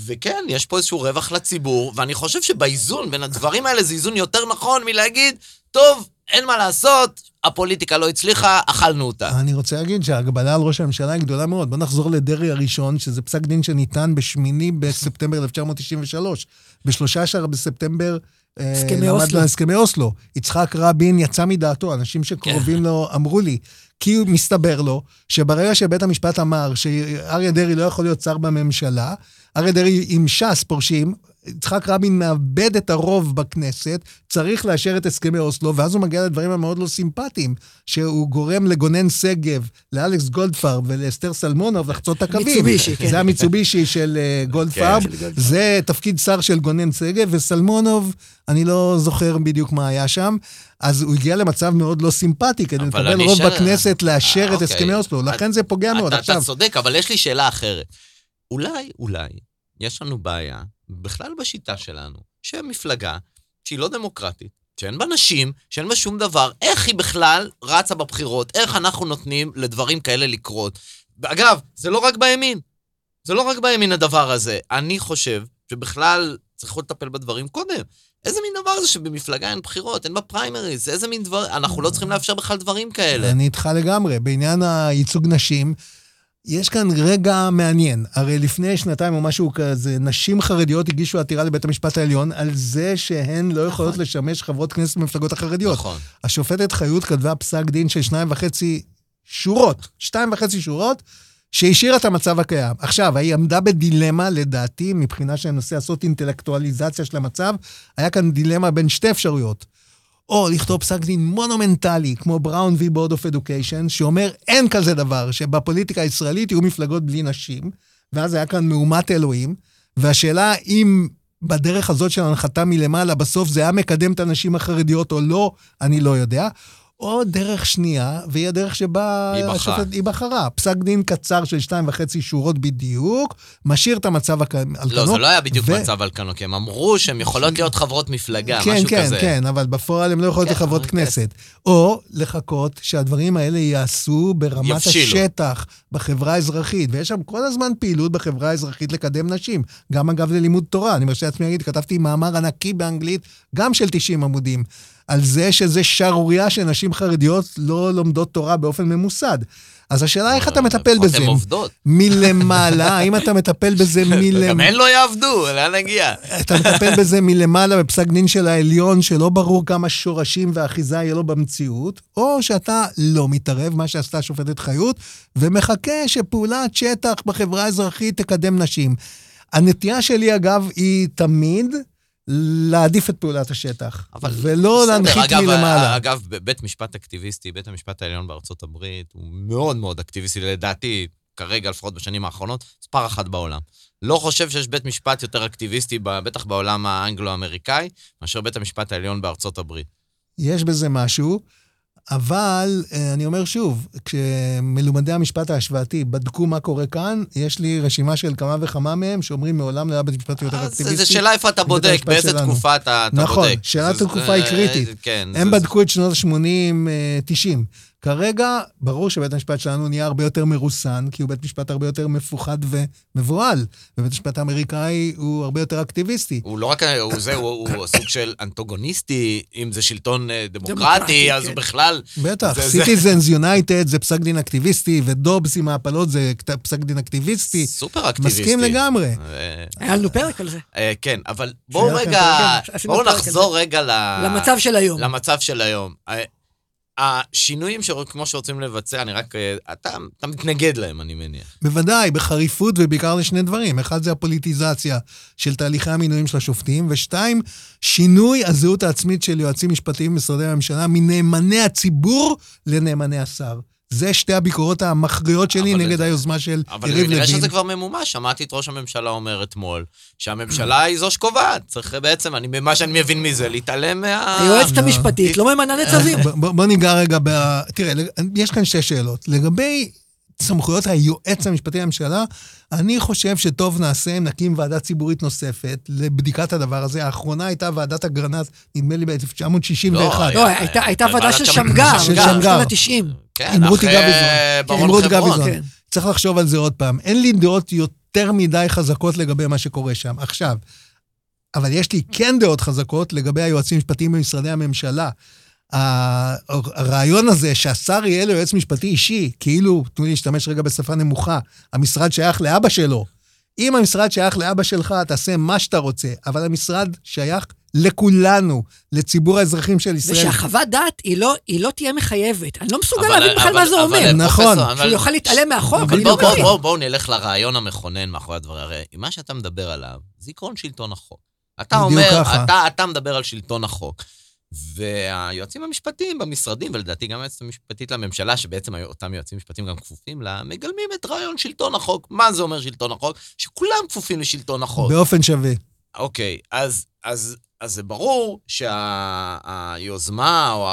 וכן, יש פה איזשהו רווח לציבור, ואני חושב שבאיזון בין הדברים האלה זה איזון יותר נכון מלהגיד, טוב, אין מה לעשות, הפוליטיקה לא הצליחה, אכלנו אותה. אני רוצה להגיד שההגבלה על ראש הממשלה היא גדולה מאוד. בוא נחזור לדרעי הראשון, שזה פסק דין שניתן בשמיני בספטמבר 1993. ב-13 בספטמבר... אה, הסכמי אוסלו. לו הסכמי אוסלו. יצחק רבין יצא מדעתו, אנשים שקרובים לו אמרו לי, כי מסתבר לו שברגע שבית המשפט אמר שאריה דרעי לא יכול להיות שר בממשלה, אריה דרעי עם ש"ס פורשים, יצחק רבין מאבד את הרוב בכנסת, צריך לאשר את הסכמי אוסלו, ואז הוא מגיע לדברים המאוד לא סימפטיים, שהוא גורם לגונן שגב, לאלכס גולדפרב ולאסתר סלמונוב לחצות את הקווים. מיצובישי, כן. זה המיצובישי של אה, גולדפרב, כן, גולדפרב. זה תפקיד שר של גונן שגב, וסלמונוב, אני לא זוכר בדיוק מה היה שם, אז הוא הגיע למצב מאוד לא סימפטי, כדי לקבל רוב שאל- בכנסת לאשר אה, את אוקיי. הסכמי אוסלו, לכן זה פוגע מאוד. אתה, עכשיו, אתה צודק, אבל יש לי שאלה אחרת. אולי, אולי, יש לנו בעיה, בכלל בשיטה שלנו, שמפלגה שהיא לא דמוקרטית, שאין בה נשים, שאין בה שום דבר, איך היא בכלל רצה בבחירות? איך אנחנו נותנים לדברים כאלה לקרות? אגב, זה לא רק בימין. זה לא רק בימין הדבר הזה. אני חושב שבכלל צריכות לטפל בדברים קודם. איזה מין דבר זה שבמפלגה אין בחירות, אין בה פריימריז, איזה מין דבר, אנחנו לא צריכים לאפשר בכלל דברים כאלה. אני איתך לגמרי. בעניין הייצוג נשים, יש כאן רגע מעניין. הרי לפני שנתיים או משהו כזה, נשים חרדיות הגישו עתירה לבית המשפט העליון על זה שהן לא יכולות לשמש חברות כנסת במפלגות החרדיות. נכון. השופטת חיות כתבה פסק דין של שניים וחצי שורות, שתיים וחצי שורות, שהשאירה את המצב הקיים. עכשיו, היא עמדה בדילמה, לדעתי, מבחינה שאני מנסה לעשות אינטלקטואליזציה של המצב, היה כאן דילמה בין שתי אפשרויות. או לכתוב פסק דין מונומנטלי, כמו Brown v. Board of Education, שאומר אין כזה דבר, שבפוליטיקה הישראלית יהיו מפלגות בלי נשים, ואז היה כאן מהומת אלוהים, והשאלה אם בדרך הזאת של הנחתה מלמעלה, בסוף זה היה מקדם את הנשים החרדיות או לא, אני לא יודע. או דרך שנייה, והיא הדרך שבה היא בחרה. השופט- היא בחרה. פסק דין קצר של שתיים וחצי שורות בדיוק, משאיר את המצב על כנו. לא, זה לא היה בדיוק ו- מצב על כנו, כי הם אמרו שהן יכולות להיות חברות מפלגה, כן, משהו כן, כזה. כן, אבל בפועל הם לא יכולות כן, להיות חברות אבל כנסת. או לחכות שהדברים האלה ייעשו ברמת יבשילו. השטח, בחברה האזרחית. ויש שם כל הזמן פעילות בחברה האזרחית לקדם נשים. גם אגב ללימוד תורה. אני מרשה לעצמי להגיד, כתבתי מאמר ענקי באנגלית, גם של 90 עמודים, על זה שזה שערורייה שנשים חרדיות לא לומדות תורה באופן ממוסד. אז השאלה איך אתה מטפל בזה? הן עובדות. מלמעלה, האם אתה מטפל בזה גם מלמעלה? הן לא יעבדו, לאן נגיע? אתה מטפל בזה מלמעלה בפסק דין של העליון, שלא ברור כמה שורשים ואחיזה יהיה לו במציאות, או שאתה לא מתערב, מה שעשתה השופטת חיות, ומחכה שפעולת שטח בחברה האזרחית תקדם נשים. הנטייה שלי, אגב, היא תמיד להעדיף את פעולת השטח, אבל ולא בסדר, להנחית אגב, מלמעלה. אגב, בית משפט אקטיביסטי, בית המשפט העליון בארצות הברית, הוא מאוד מאוד אקטיביסטי, לדעתי, כרגע, לפחות בשנים האחרונות, מספר אחת בעולם. לא חושב שיש בית משפט יותר אקטיביסטי, בטח בעולם האנגלו-אמריקאי, מאשר בית המשפט העליון בארצות הברית. יש בזה משהו. אבל אה, אני אומר שוב, כשמלומדי המשפט ההשוואתי בדקו מה קורה כאן, יש לי רשימה של כמה וכמה מהם שאומרים מעולם לא היה בית משפט יותר אז אקטיביסטי. זו שאלה איפה אתה בודק, באיזה שלנו. תקופה אתה אתה נכון, בודק. שאלת זה- התקופה היא זה- קריטית. כן. הם זה- בדקו את שנות ה-80, 90. כרגע, ברור שבית המשפט שלנו נהיה הרבה יותר מרוסן, כי הוא בית משפט הרבה יותר מפוחד ומבוהל, ובית המשפט האמריקאי הוא הרבה יותר אקטיביסטי. הוא לא רק, הוא זה, הוא, הוא סוג של אנטוגוניסטי, אם זה שלטון אה, דמוקרטי, אז כן. הוא בכלל... בטח, Citizens United זה פסק דין אקטיביסטי, ודובס עם ההפלות זה פסק דין אקטיביסטי. סופר אקטיביסטי. מסכים לגמרי. אה, היה לנו פרק על זה. אה, כן, אבל בואו רגע, פרק, עשינו בואו נחזור רגע ל... למצב של היום. למצב של היום. השינויים שכמו שרוצים לבצע, אני רק... אה, אתה, אתה מתנגד להם, אני מניח. בוודאי, בחריפות ובעיקר לשני דברים. אחד זה הפוליטיזציה של תהליכי המינויים של השופטים, ושתיים, שינוי הזהות העצמית של יועצים משפטיים במשרדי הממשלה מנאמני הציבור לנאמני השר. זה שתי הביקורות המכריעות שלי אבל נגד זה- היוזמה של אבל יריב נראה לוין. שזה כבר ממומש, שמעתי את ראש הממשלה אומר אתמול, שהממשלה היא זו שקובעת. צריך בעצם, אני, מה שאני מבין מזה, להתעלם מה... היועצת לא. המשפטית לא ממנה נצבים. בוא- ניגע רגע ב... תראה, יש כאן שתי שאלות. לגבי סמכויות היועץ המשפטי לממשלה, אני חושב שטוב נעשה אם נקים ועדה ציבורית נוספת לבדיקת הדבר הזה. האחרונה הייתה ועדת אגרנט, נדמה לי ב-1961. לא, הייתה- הייתה ועדה של שמגר, של שמגר. שנות ה-90. כן, עם רותי גביזון. עם רותי. גביזון. צריך לחשוב על זה עוד פעם. אין לי דעות יותר מדי חזקות לגבי מה שקורה שם. עכשיו, אבל יש לי כן דעות חזקות לגבי היועצים המשפטיים במשרדי הממשלה. הרעיון הזה שהשר יהיה לו יועץ משפטי אישי, כאילו, תנו לי להשתמש רגע בשפה נמוכה, המשרד שייך לאבא שלו. אם המשרד שייך לאבא שלך, תעשה מה שאתה רוצה, אבל המשרד שייך לכולנו, לציבור האזרחים של ישראל. ושהחוות דעת היא לא- היא לא תהיה מחייבת. אני לא מסוגל אבל- להבין בכלל אבל- מה זה אבל- אומר. נכון. פרופסור, אבל- שהוא יוכל להתעלם מהחוק, אבל אני בואו לא בוא, מבין. בוא, בוא נלך לרעיון המכונן מאחורי הדברים. הרי מה שאתה מדבר עליו, זה עקרון שלטון החוק. אתה אומר, ככה. אתה, אתה מדבר על שלטון החוק. והיועצים המשפטיים במשרדים, ולדעתי גם היועצת המשפטית לממשלה, שבעצם היו- אותם יועצים משפטיים גם כפופים לה, מגלמים את רעיון שלטון החוק. מה זה אומר שלטון החוק? שכולם כפופים לשלטון החוק. באופן שווה. אוקיי, אז, אז, אז זה ברור שהיוזמה, או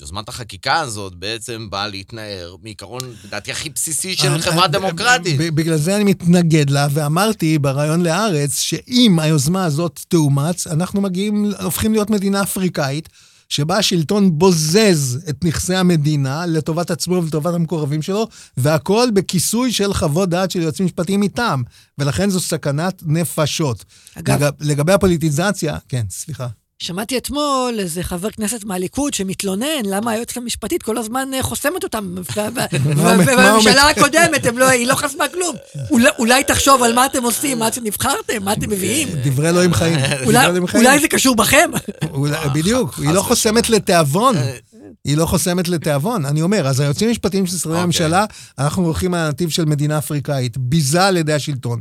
יוזמת החקיקה הזאת, בעצם באה להתנער מעיקרון, לדעתי, הכי בסיסי של אני- חברה אני- דמוקרטית. בגלל זה אני מתנגד לה, ואמרתי בריאיון להארץ, שאם היוזמה הזאת תאומץ, אנחנו מגיעים, הופכים להיות מדינה אפריקאית, שבה השלטון בוזז את נכסי המדינה לטובת עצמו ולטובת המקורבים שלו, והכל בכיסוי של חוות דעת של יועצים משפטיים מטעם, ולכן זו סכנת נפשות. אגב- לג, לגבי הפוליטיזציה, כן, סליחה. שמעתי אתמול איזה חבר כנסת מהליכוד שמתלונן למה היועצת המשפטית כל הזמן אה, חוסמת אותם. ובממשלה הקודמת הם לא- היא לא חסמה כלום. אולי- תחשוב על מה אתם עושים, מה שנבחרתם, מה אתם מביאים. דברי אלוהים חיים. אולי- זה קשור בכם. בדיוק, היא לא. חוסמת לתיאבון. היא לא חוסמת לתיאבון. אני אומר, אז היועצים המשפטיים של משרדי אוקיי. הממשלה, אנחנו הולכים על הנתיב של מדינה אפריקאית, ביזה על ידי השלטון.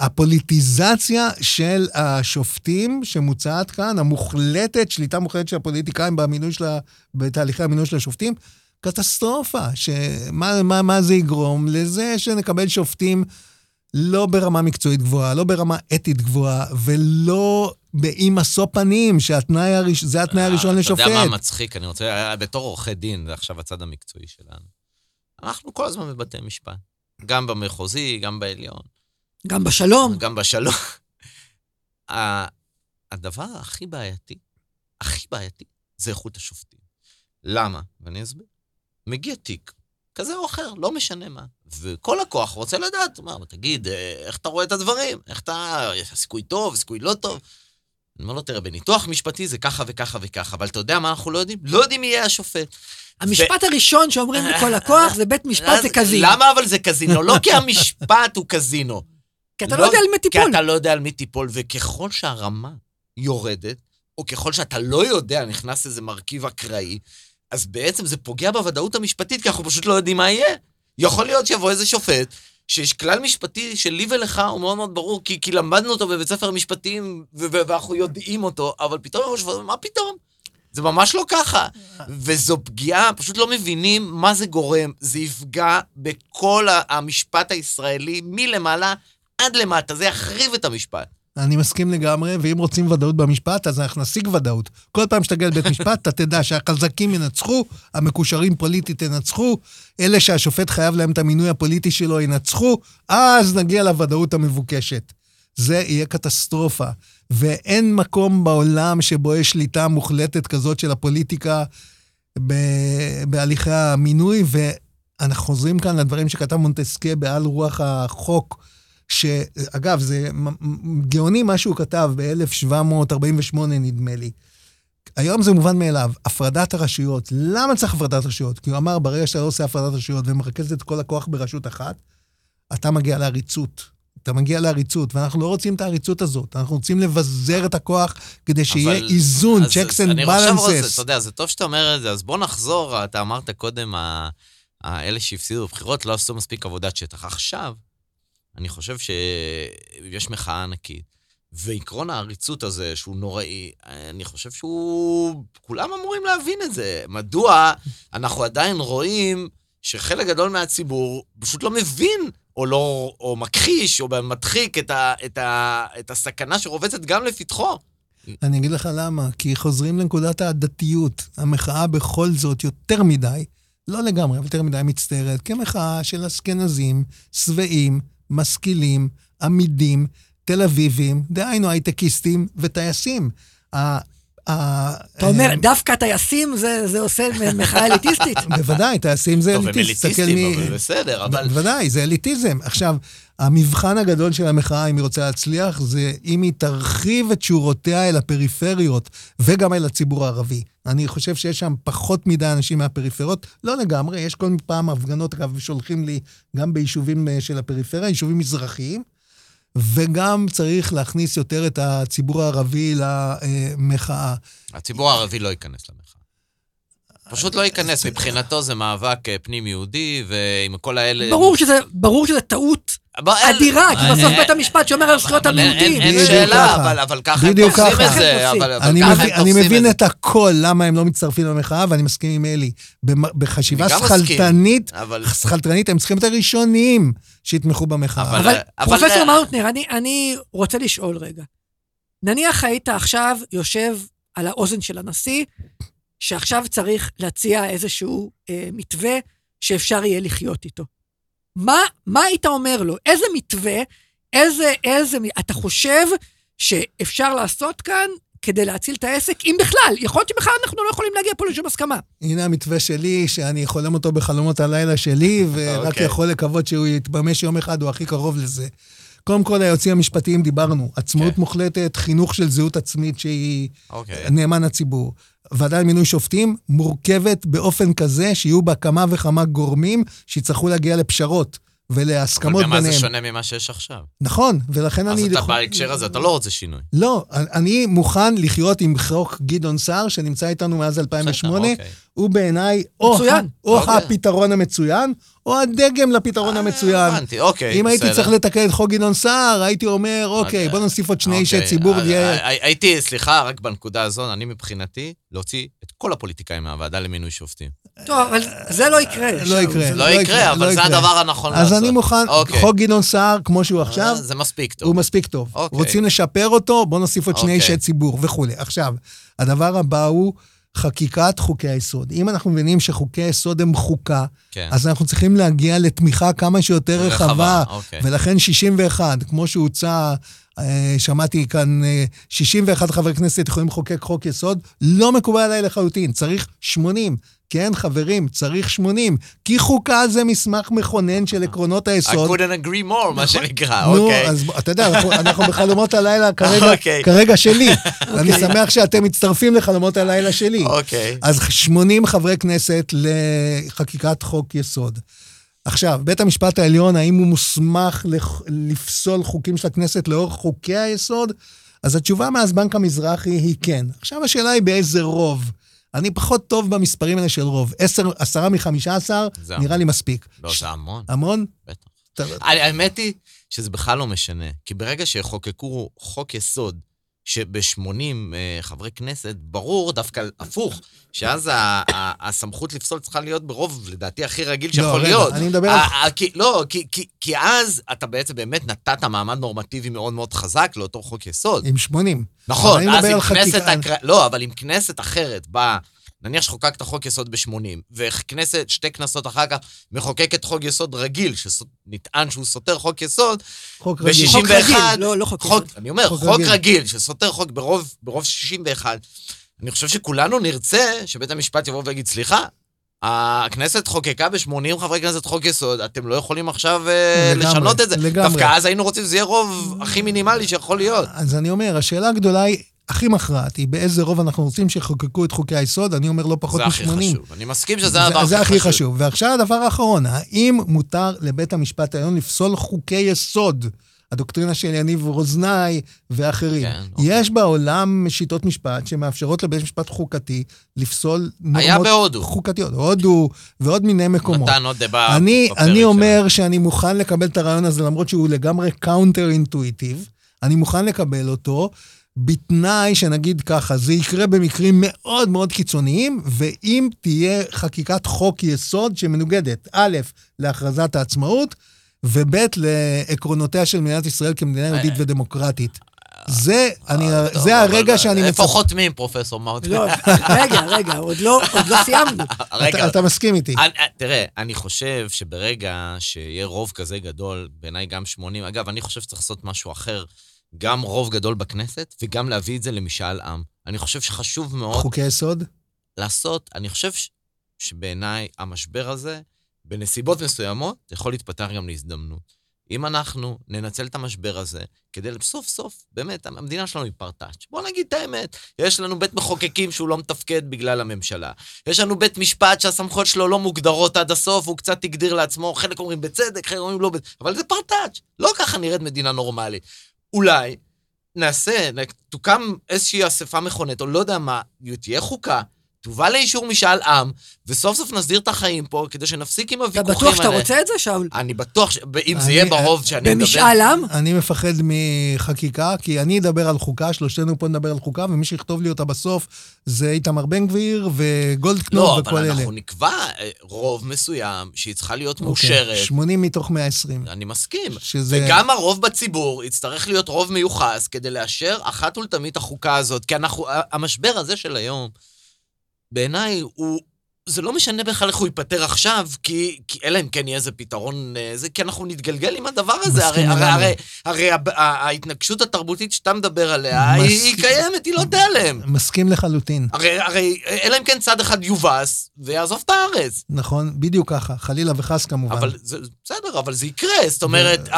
הפוליטיזציה של השופטים שמוצעת כאן, המוחלטת, שליטה מוחלטת של הפוליטיקאים במינוי של ה... בתהליכי המינוי של השופטים, קטסטרופה. שמה מה, מה זה יגרום? לזה שנקבל שופטים לא ברמה מקצועית גבוהה, לא ברמה אתית גבוהה, ולא באי משוא פנים, שהתנאי הראש... זה התנאי הראשון לשופט. אה, אתה יודע מה מצחיק? אני רוצה, אה, בתור עורכי דין, זה עכשיו הצד המקצועי שלנו. אנחנו כל הזמן בבתי משפט. גם במחוזי, גם בעליון, גם בשלום. גם בשלום. הדבר הכי בעייתי, הכי בעייתי, זה איכות השופטים. למה? ואני אסביר. מגיע תיק, כזה או אחר, לא משנה מה. וכל לקוח רוצה לדעת, אומר, תגיד, אה, איך אתה רואה את הדברים? איך אתה... יש סיכוי טוב, סיכוי לא טוב? אני אומר לו, תראה, בניתוח משפטי זה ככה וככה וככה, אבל אתה יודע מה אנחנו לא יודעים? לא יודעים מי יהיה השופט. המשפט הראשון שאומרים לכל לקוח זה בית משפט זה קזינו. למה אבל זה קזינו? לא כי המשפט הוא קזינו. כי אתה לא יודע על מי כי טיפול. אתה לא יודע על מי תיפול, וככל שהרמה יורדת, או ככל שאתה לא יודע, נכנס איזה מרכיב אקראי, אז בעצם זה פוגע בוודאות המשפטית, כי אנחנו פשוט לא יודעים מה יהיה. יכול להיות שיבוא איזה שופט, שיש כלל משפטי שלי ולך הוא מאוד מאוד ברור, כי, כי למדנו אותו בבית ספר משפטים, ו- ו- ואנחנו יודעים אותו, אבל פתאום הם חושבים, מה פתאום? זה ממש לא ככה. וזו פגיעה, פשוט לא מבינים מה זה גורם. זה יפגע בכל המשפט הישראלי, מלמעלה עד למטה, זה יחריב את המשפט. אני מסכים לגמרי, ואם רוצים ודאות במשפט, אז אנחנו נשיג ודאות. כל פעם שתגיע לבית משפט, אתה תדע שהחזקים ינצחו, המקושרים פוליטית ינצחו, אלה שהשופט חייב להם את המינוי הפוליטי שלו ינצחו, אז נגיע לוודאות המבוקשת. זה יהיה קטסטרופה. ואין מקום בעולם שבו יש שליטה מוחלטת כזאת של הפוליטיקה בהליכי המינוי, ואנחנו חוזרים כאן לדברים שכתב מונטסקיה בעל רוח החוק, שאגב, זה גאוני מה שהוא כתב ב-1748, נדמה לי. היום זה מובן מאליו, הפרדת הרשויות. למה צריך הפרדת רשויות? כי הוא אמר, ברגע שאתה לא עושה הפרדת רשויות ומרכז את כל הכוח ברשות אחת, אתה מגיע לעריצות. אתה מגיע לעריצות, ואנחנו לא רוצים את העריצות הזאת. אנחנו רוצים לבזר את הכוח כדי שיהיה אבל, איזון, checks and balances. אתה יודע, זה טוב שאתה אומר את זה, אז בוא נחזור, אתה אמרת קודם, האלה שהפסידו בבחירות לא עשו מספיק עבודת שטח. עכשיו, אני חושב שיש מחאה ענקית, ועקרון העריצות הזה, שהוא נוראי, אני חושב שהוא... כולם אמורים להבין את זה. מדוע אנחנו עדיין רואים שחלק גדול מהציבור פשוט לא מבין, או לא... או מכחיש, או מדחיק את, ה, את, ה, את הסכנה שרובצת גם לפתחו. אני אגיד לך למה, כי חוזרים לנקודת הדתיות. המחאה בכל זאת יותר מדי, לא לגמרי, אבל יותר מדי מצטערת, כמחאה של אשכנזים, שבעים, משכילים, עמידים, תל אביבים, דהיינו הייטקיסטים וטייסים. אתה אומר, דווקא טייסים זה עושה מחאה אליטיסטית? בוודאי, טייסים זה אליטיסט. טוב, הם אליטיסטים, אבל בסדר, אבל... בוודאי, זה אליטיזם. עכשיו, המבחן הגדול של המחאה, אם היא רוצה להצליח, זה אם היא תרחיב את שורותיה אל הפריפריות, וגם אל הציבור הערבי. אני חושב שיש שם פחות מדי אנשים מהפריפריות, לא לגמרי, יש כל פעם הפגנות, אגב, שולחים לי גם ביישובים אה, של הפריפריה, יישובים מזרחיים. וגם צריך להכניס יותר את הציבור הערבי למחאה. הציבור הערבי לא ייכנס למחאה. פשוט לא ייכנס, מבחינתו זה מאבק אה, פנים-יהודי, ועם כל האלה... ברור שזה, ברור שזה טעות אדירה, כי בסוף בית המשפט שומר על זכויות המיעוטים. אין שאלה, אבל ככה הם תופסים את זה. אני מבין את הכל, למה הם לא מצטרפים למחאה, ואני מסכים עם אלי. בחשיבה שכלתנית, שכלתנית, הם צריכים את הראשונים שיתמכו במחאה. אבל פרופסור מאוטנר, אני רוצה לשאול רגע. נניח היית עכשיו יושב על האוזן של הנשיא, שעכשיו צריך להציע איזשהו אה, מתווה שאפשר יהיה לחיות איתו. מה, מה היית אומר לו? איזה מתווה, איזה, איזה, אתה חושב שאפשר לעשות כאן כדי להציל את העסק, אם בכלל, יכול להיות שבכלל אנחנו לא יכולים להגיע פה לשום הסכמה. הנה המתווה שלי, שאני חולם אותו בחלומות הלילה שלי, ורק okay. אוקיי. יכול לקוות שהוא יתממש יום אחד, הוא הכי קרוב לזה. קודם כל, היועצים המשפטיים דיברנו, עצמאות okay. כן. מוחלטת, חינוך של זהות עצמית שהיא okay. אוקיי. נאמן הציבור. ועדה למינוי שופטים מורכבת באופן כזה שיהיו בה כמה וכמה גורמים שיצטרכו להגיע לפשרות. ולהסכמות ביניהם. אבל במה זה שונה ממה שיש עכשיו? נכון, ולכן אז אני... אז אתה בהקשר הזה, אתה לא רוצה שינוי. לא, אני מוכן לחיות עם חוק גדעון סער, שנמצא איתנו מאז 2008. אוקיי. הוא בעיניי או, ה, או אוקיי. הפתרון המצוין, או הדגם לפתרון אה, המצוין. הבנתי, אוקיי, אם בסדר. הייתי צריך לתקן את חוק גדעון סער, הייתי אומר, אוקיי, אוקיי. בוא נוסיף עוד שני אישי אוקיי. ציבור. הייתי, סליחה, רק בנקודה הזו, אני מבחינתי, להוציא את כל הפוליטיקאים מהוועדה למינוי שופטים. טוב, אבל זה לא יקרה. לא יקרה. לא יקרה, אבל זה הדבר הנכון לעשות. אז אני מוכן, חוק גדעון סער, כמו שהוא עכשיו, זה מספיק טוב. הוא מספיק טוב. רוצים לשפר אותו, בוא נוסיף עוד שני אישי ציבור וכולי. עכשיו, הדבר הבא הוא... חקיקת חוקי היסוד. אם אנחנו מבינים שחוקי היסוד הם חוקה, כן. אז אנחנו צריכים להגיע לתמיכה כמה שיותר רחבה. אוקיי. ולכן 61, כמו שהוצע, אה, שמעתי כאן, 61 אה, חברי כנסת יכולים לחוקק חוק יסוד, לא מקובל עליי לחלוטין, צריך 80. כן, חברים, צריך 80. כי חוקה זה מסמך מכונן של עקרונות היסוד. I couldn't agree more, מה נכון. שנקרא, אוקיי. נו, אז אתה יודע, אנחנו בחלומות הלילה כרגע, אוקיי. כרגע שלי. אני אוקיי. שמח שאתם מצטרפים לחלומות הלילה שלי. אוקיי. אז 80 חברי כנסת לחקיקת חוק יסוד. עכשיו, בית המשפט העליון, האם הוא מוסמך לפסול חוקים של הכנסת לאור חוקי היסוד? אז התשובה מאז בנק המזרחי היא כן. עכשיו השאלה היא באיזה רוב. אני פחות טוב במספרים האלה של רוב. עשר, עשרה מחמישה עשר, נראה לי מספיק. לא, זה המון. המון? בטח. האמת היא שזה בכלל לא משנה, כי ברגע שיחוקקו חוק יסוד שב-80 uh, חברי כנסת, ברור דווקא הפוך, שאז הסמכות לפסול צריכה להיות ברוב, לדעתי, הכי רגיל שיכול לא, רגע, להיות. אני מדבר על... לא, כי- אז אתה בעצם באמת נתת מעמד נורמטיבי מאוד מאוד חזק לאותו חוק יסוד. עם 80. נכון, אז אם כנסת... לא, אבל אם כנסת אחרת באה, נניח שחוקקת חוק יסוד ב-80, וכנסת, שתי כנסות אחר כך, מחוקקת חוק יסוד רגיל, שנטען שהוא סותר חוק יסוד, חוק רגיל. שישים- חוק רגיל, 61, לא, לא חוק חוק, יסוד. אני אומר, חוק חוק, רגיל. רגיל. שסותר חוק ברוב, ברוב 61, אני חושב שכולנו נרצה שבית המשפט יבוא ויגיד, סליחה, הכנסת חוקקה ב-80 חברי כנסת חוק יסוד, אתם לא יכולים עכשיו אה, לגמרי, לשנות את זה. לגמרי. דווקא אז היינו רוצים שזה יהיה רוב הכי מינימלי שיכול להיות. אז אני אומר, השאלה הגדולה היא, הכי מכרעת, היא באיזה רוב אנחנו רוצים שיחוקקו את חוקי היסוד, אני אומר לא פחות זה הכי מ-80. חשוב. אני מסכים שזה הדבר זה הכי הכי חשוב. חשוב. ועכשיו הדבר האחרון, האם מותר לבית המשפט העליון לפסול חוקי יסוד? הדוקטרינה של יניב רוזנאי ואחרים. כן, אוקיי. יש בעולם שיטות משפט שמאפשרות לבית משפט חוקתי לפסול היה נורמות בהודו. חוקתיות. הודו ועוד מיני מקומות. נתן עוד ב... אני, אני שלנו. אומר שאני מוכן לקבל את הרעיון הזה, למרות שהוא לגמרי counter intuitive. אני מוכן לקבל אותו, בתנאי שנגיד ככה, זה יקרה במקרים מאוד מאוד קיצוניים, ואם תהיה חקיקת חוק יסוד שמנוגדת, א', להכרזת העצמאות, וב', לעקרונותיה של מדינת ישראל כמדינה יהודית ודמוקרטית. זה, אני, אה, טוב, זה הרגע שאני איפה מצפה... חותמים, פרופסור מאוטמן? לא, רגע, רגע, עוד לא לא סיימנו. אתה, מסכים איתי. אני, אה, תראה, אני חושב שברגע שיהיה רוב כזה גדול, בעיניי גם 80, אגב, אני חושב שצריך לעשות משהו אחר, גם רוב גדול בכנסת, וגם להביא את זה למשאל עם. אני חושב שחשוב מאוד חוקי יסוד? לעשות, אני חושב ש, שבעיניי המשבר הזה, בנסיבות מסוימות, יכול להתפתח גם להזדמנות. אם אנחנו ננצל את המשבר הזה כדי סוף סוף, באמת, המדינה שלנו היא פרטאץ'. בואו נגיד את האמת, יש לנו בית מחוקקים שהוא לא מתפקד בגלל הממשלה. יש לנו בית משפט שהסמכויות שלו לא מוגדרות עד הסוף, הוא קצת הגדיר לעצמו, חלק אומרים בצדק, חלק אומרים לא בצדק, אבל זה פרטאץ'. לא ככה נראית מדינה נורמלית. אולי נעשה, תוקם איזושהי אספה מכוננת, או לא יודע מה, תהיה חוקה, תובא לאישור משאל עם, וסוף סוף נסדיר את החיים פה, כדי שנפסיק עם אתה הוויכוחים האלה. בטוח שאתה רוצה את זה, שאול? אני בטוח, ש... אם זה אני- יהיה ברוב שאני מדבר... במשאל עם? אני מפחד מחקיקה, כי אני אדבר על חוקה, שלושתנו פה נדבר על חוקה, ומי שיכתוב לי אותה בסוף זה איתמר בן גביר וגולדקנופ לא, וכל אבל אלה. אנחנו נקבע אה, רוב מסוים שהיא צריכה להיות אוקיי, מאושרת. 80 מתוך 120. אני מסכים. שזה... וגם הרוב בציבור יצטרך להיות רוב מיוחס כדי לאשר אחת ולתמיד את החוקה הזאת, כי אנחנו, המשבר הזה של היום, בעיניי הוא... זה לא משנה בכלל איך הוא ייפתר עכשיו, כי, כי אלא אם כן יהיה איזה פתרון, אה, זה, כי אנחנו נתגלגל עם הדבר הזה. הרי, הרי. הרי, הרי הב- ה- ההתנגשות התרבותית שאתה מדבר עליה, היא, היא מסכים. קיימת, היא לא תיעלם. מסכים לחלוטין. הרי, הרי, אלא אם כן צד אחד יובס ויעזוב את הארץ. נכון, בדיוק ככה, חלילה וחס כמובן. אבל זה בסדר, אבל זה יקרה. זאת אומרת,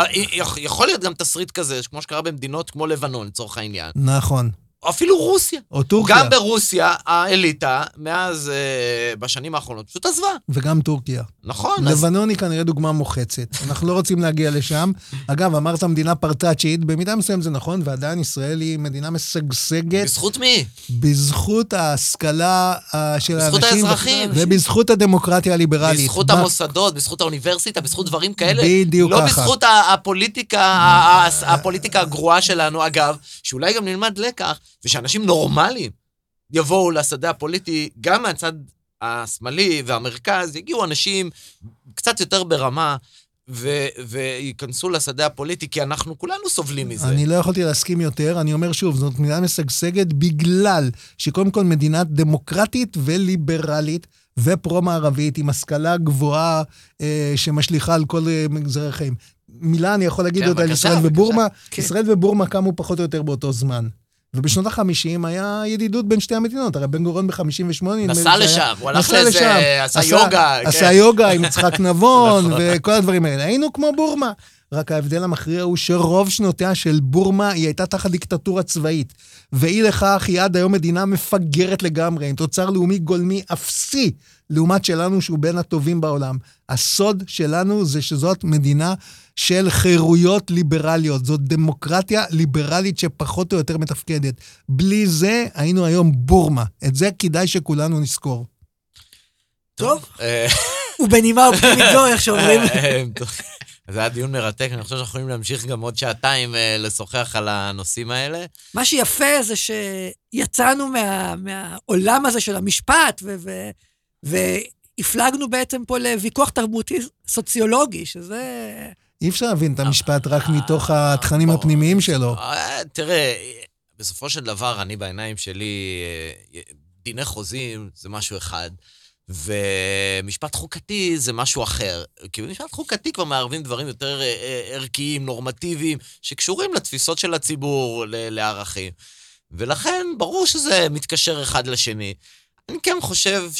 יכול להיות גם תסריט כזה, כמו שקרה במדינות כמו לבנון, לצורך העניין. נכון. אפילו רוסיה. או טורקיה, גם ברוסיה, האליטה, מאז, אה, בשנים האחרונות, פשוט עזבה. וגם טורקיה. נכון, אז... לבנון היא כנראה דוגמה מוחצת. אנחנו לא רוצים להגיע לשם. אגב, אמרת מדינה פרטאצ'ית, במידה מסוימת זה נכון, ועדיין ישראל היא מדינה משגשגת בזכות מי? בזכות ההשכלה אה, של בזכות האנשים. האזרחים. ובזכות הדמוקרטיה הליברלית. בזכות מה- המוסדות, בזכות האוניברסיטה, בזכות דברים כאלה. בדיוק לא ככה. בזכות ה- הפוליטיקה, הפוליטיקה הגרועה שלנו, אגב, שאולי גם נלמד לקח, ושאנשים נורמליים יבואו לשדה הפוליטי, גם מהצד השמאלי והמרכז, יגיעו אנשים קצת יותר ברמה. ו- וייכנסו לשדה הפוליטי, כי אנחנו כולנו סובלים מזה. אני לא יכולתי להסכים יותר. אני אומר שוב, זאת מדינה משגשגת בגלל שקודם כל מדינה דמוקרטית וליברלית ופרו-מערבית, עם השכלה גבוהה אה, שמשליכה על כל אה, מגזרי החיים. מילה אני יכול להגיד כן, אותה על ישראל בבקשה. ובורמה. כן. ישראל ובורמה קמו פחות או יותר באותו זמן. ובשנות ה-50 היה ידידות בין שתי המדינות, הרי בן גוריון ב-58... נסע לשם, הוא הלך לשם. עשה יוגה, עשה כן. יוגה עם יצחק נבון נכון. וכל הדברים האלה. היינו כמו בורמה. רק ההבדל המכריע הוא שרוב שנותיה של בורמה היא הייתה תחת דיקטטורה צבאית. ואי לכך היא עד היום מדינה מפגרת לגמרי, עם תוצר לאומי גולמי אפסי, לעומת שלנו שהוא בין הטובים בעולם. הסוד שלנו זה שזאת מדינה של חירויות ליברליות. זאת דמוקרטיה ליברלית שפחות או יותר מתפקדת. בלי זה היינו היום בורמה. את זה כדאי שכולנו נזכור. טוב, אה, ובנימה אופטימית זו, איך שאומרים. אה, טוב. זה היה דיון מרתק, אני חושב שאנחנו יכולים להמשיך גם עוד שעתיים אה, לשוחח על הנושאים האלה. מה שיפה זה שיצאנו מה, מהעולם הזה של המשפט, ו, ו, והפלגנו בעצם פה לוויכוח תרבותי סוציולוגי, שזה... אי אפשר להבין את המשפט רק מתוך התכנים בוא, הפנימיים שלו. אה, תראה, בסופו של דבר, אני בעיניים שלי, אה, דיני חוזים זה משהו אחד. ומשפט חוקתי זה משהו אחר. כי במשפט חוקתי כבר מערבים דברים יותר אה, אה, ערכיים, נורמטיביים, שקשורים לתפיסות של הציבור, לערכים. ולכן, ברור שזה מתקשר אחד לשני. אני כן חושב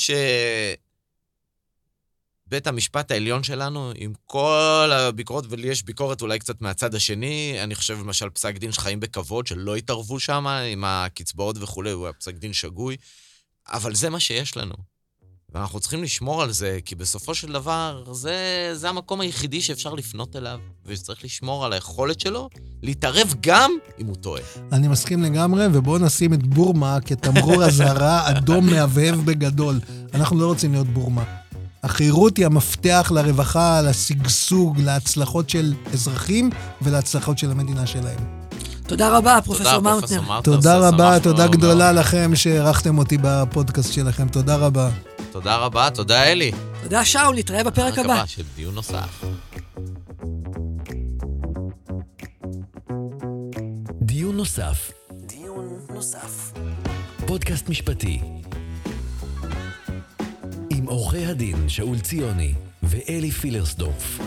שבית המשפט העליון שלנו, עם כל הביקורות, ולי יש ביקורת אולי קצת מהצד השני, אני חושב למשל פסק דין שחיים בכבוד, שלא התערבו שם עם הקצבאות וכולי, הוא היה פסק דין שגוי, אבל זה מה שיש לנו. ואנחנו צריכים לשמור על זה, כי בסופו של דבר, זה, זה המקום היחידי שאפשר לפנות אליו, ושצריך לשמור על היכולת שלו להתערב גם אם הוא טועה. אני מסכים לגמרי, ובואו נשים את בורמה כתמרור אזהרה אדום מהבהב בגדול. אנחנו לא רוצים להיות בורמה. החירות היא המפתח לרווחה, לשגשוג, להצלחות של אזרחים ולהצלחות של המדינה שלהם. תודה רבה, פרופסור מאוטנר. תודה רבה, תודה גדולה לכם שהערכתם אותי בפודקאסט שלכם. תודה רבה. תודה רבה, תודה אלי. תודה שאול, נתראה בפרק הבא. הבא של דיון נוסף. דיון נוסף. דיון נוסף. פודקאסט משפטי. עם עורכי הדין שאול ציוני ואלי פילרסדורף.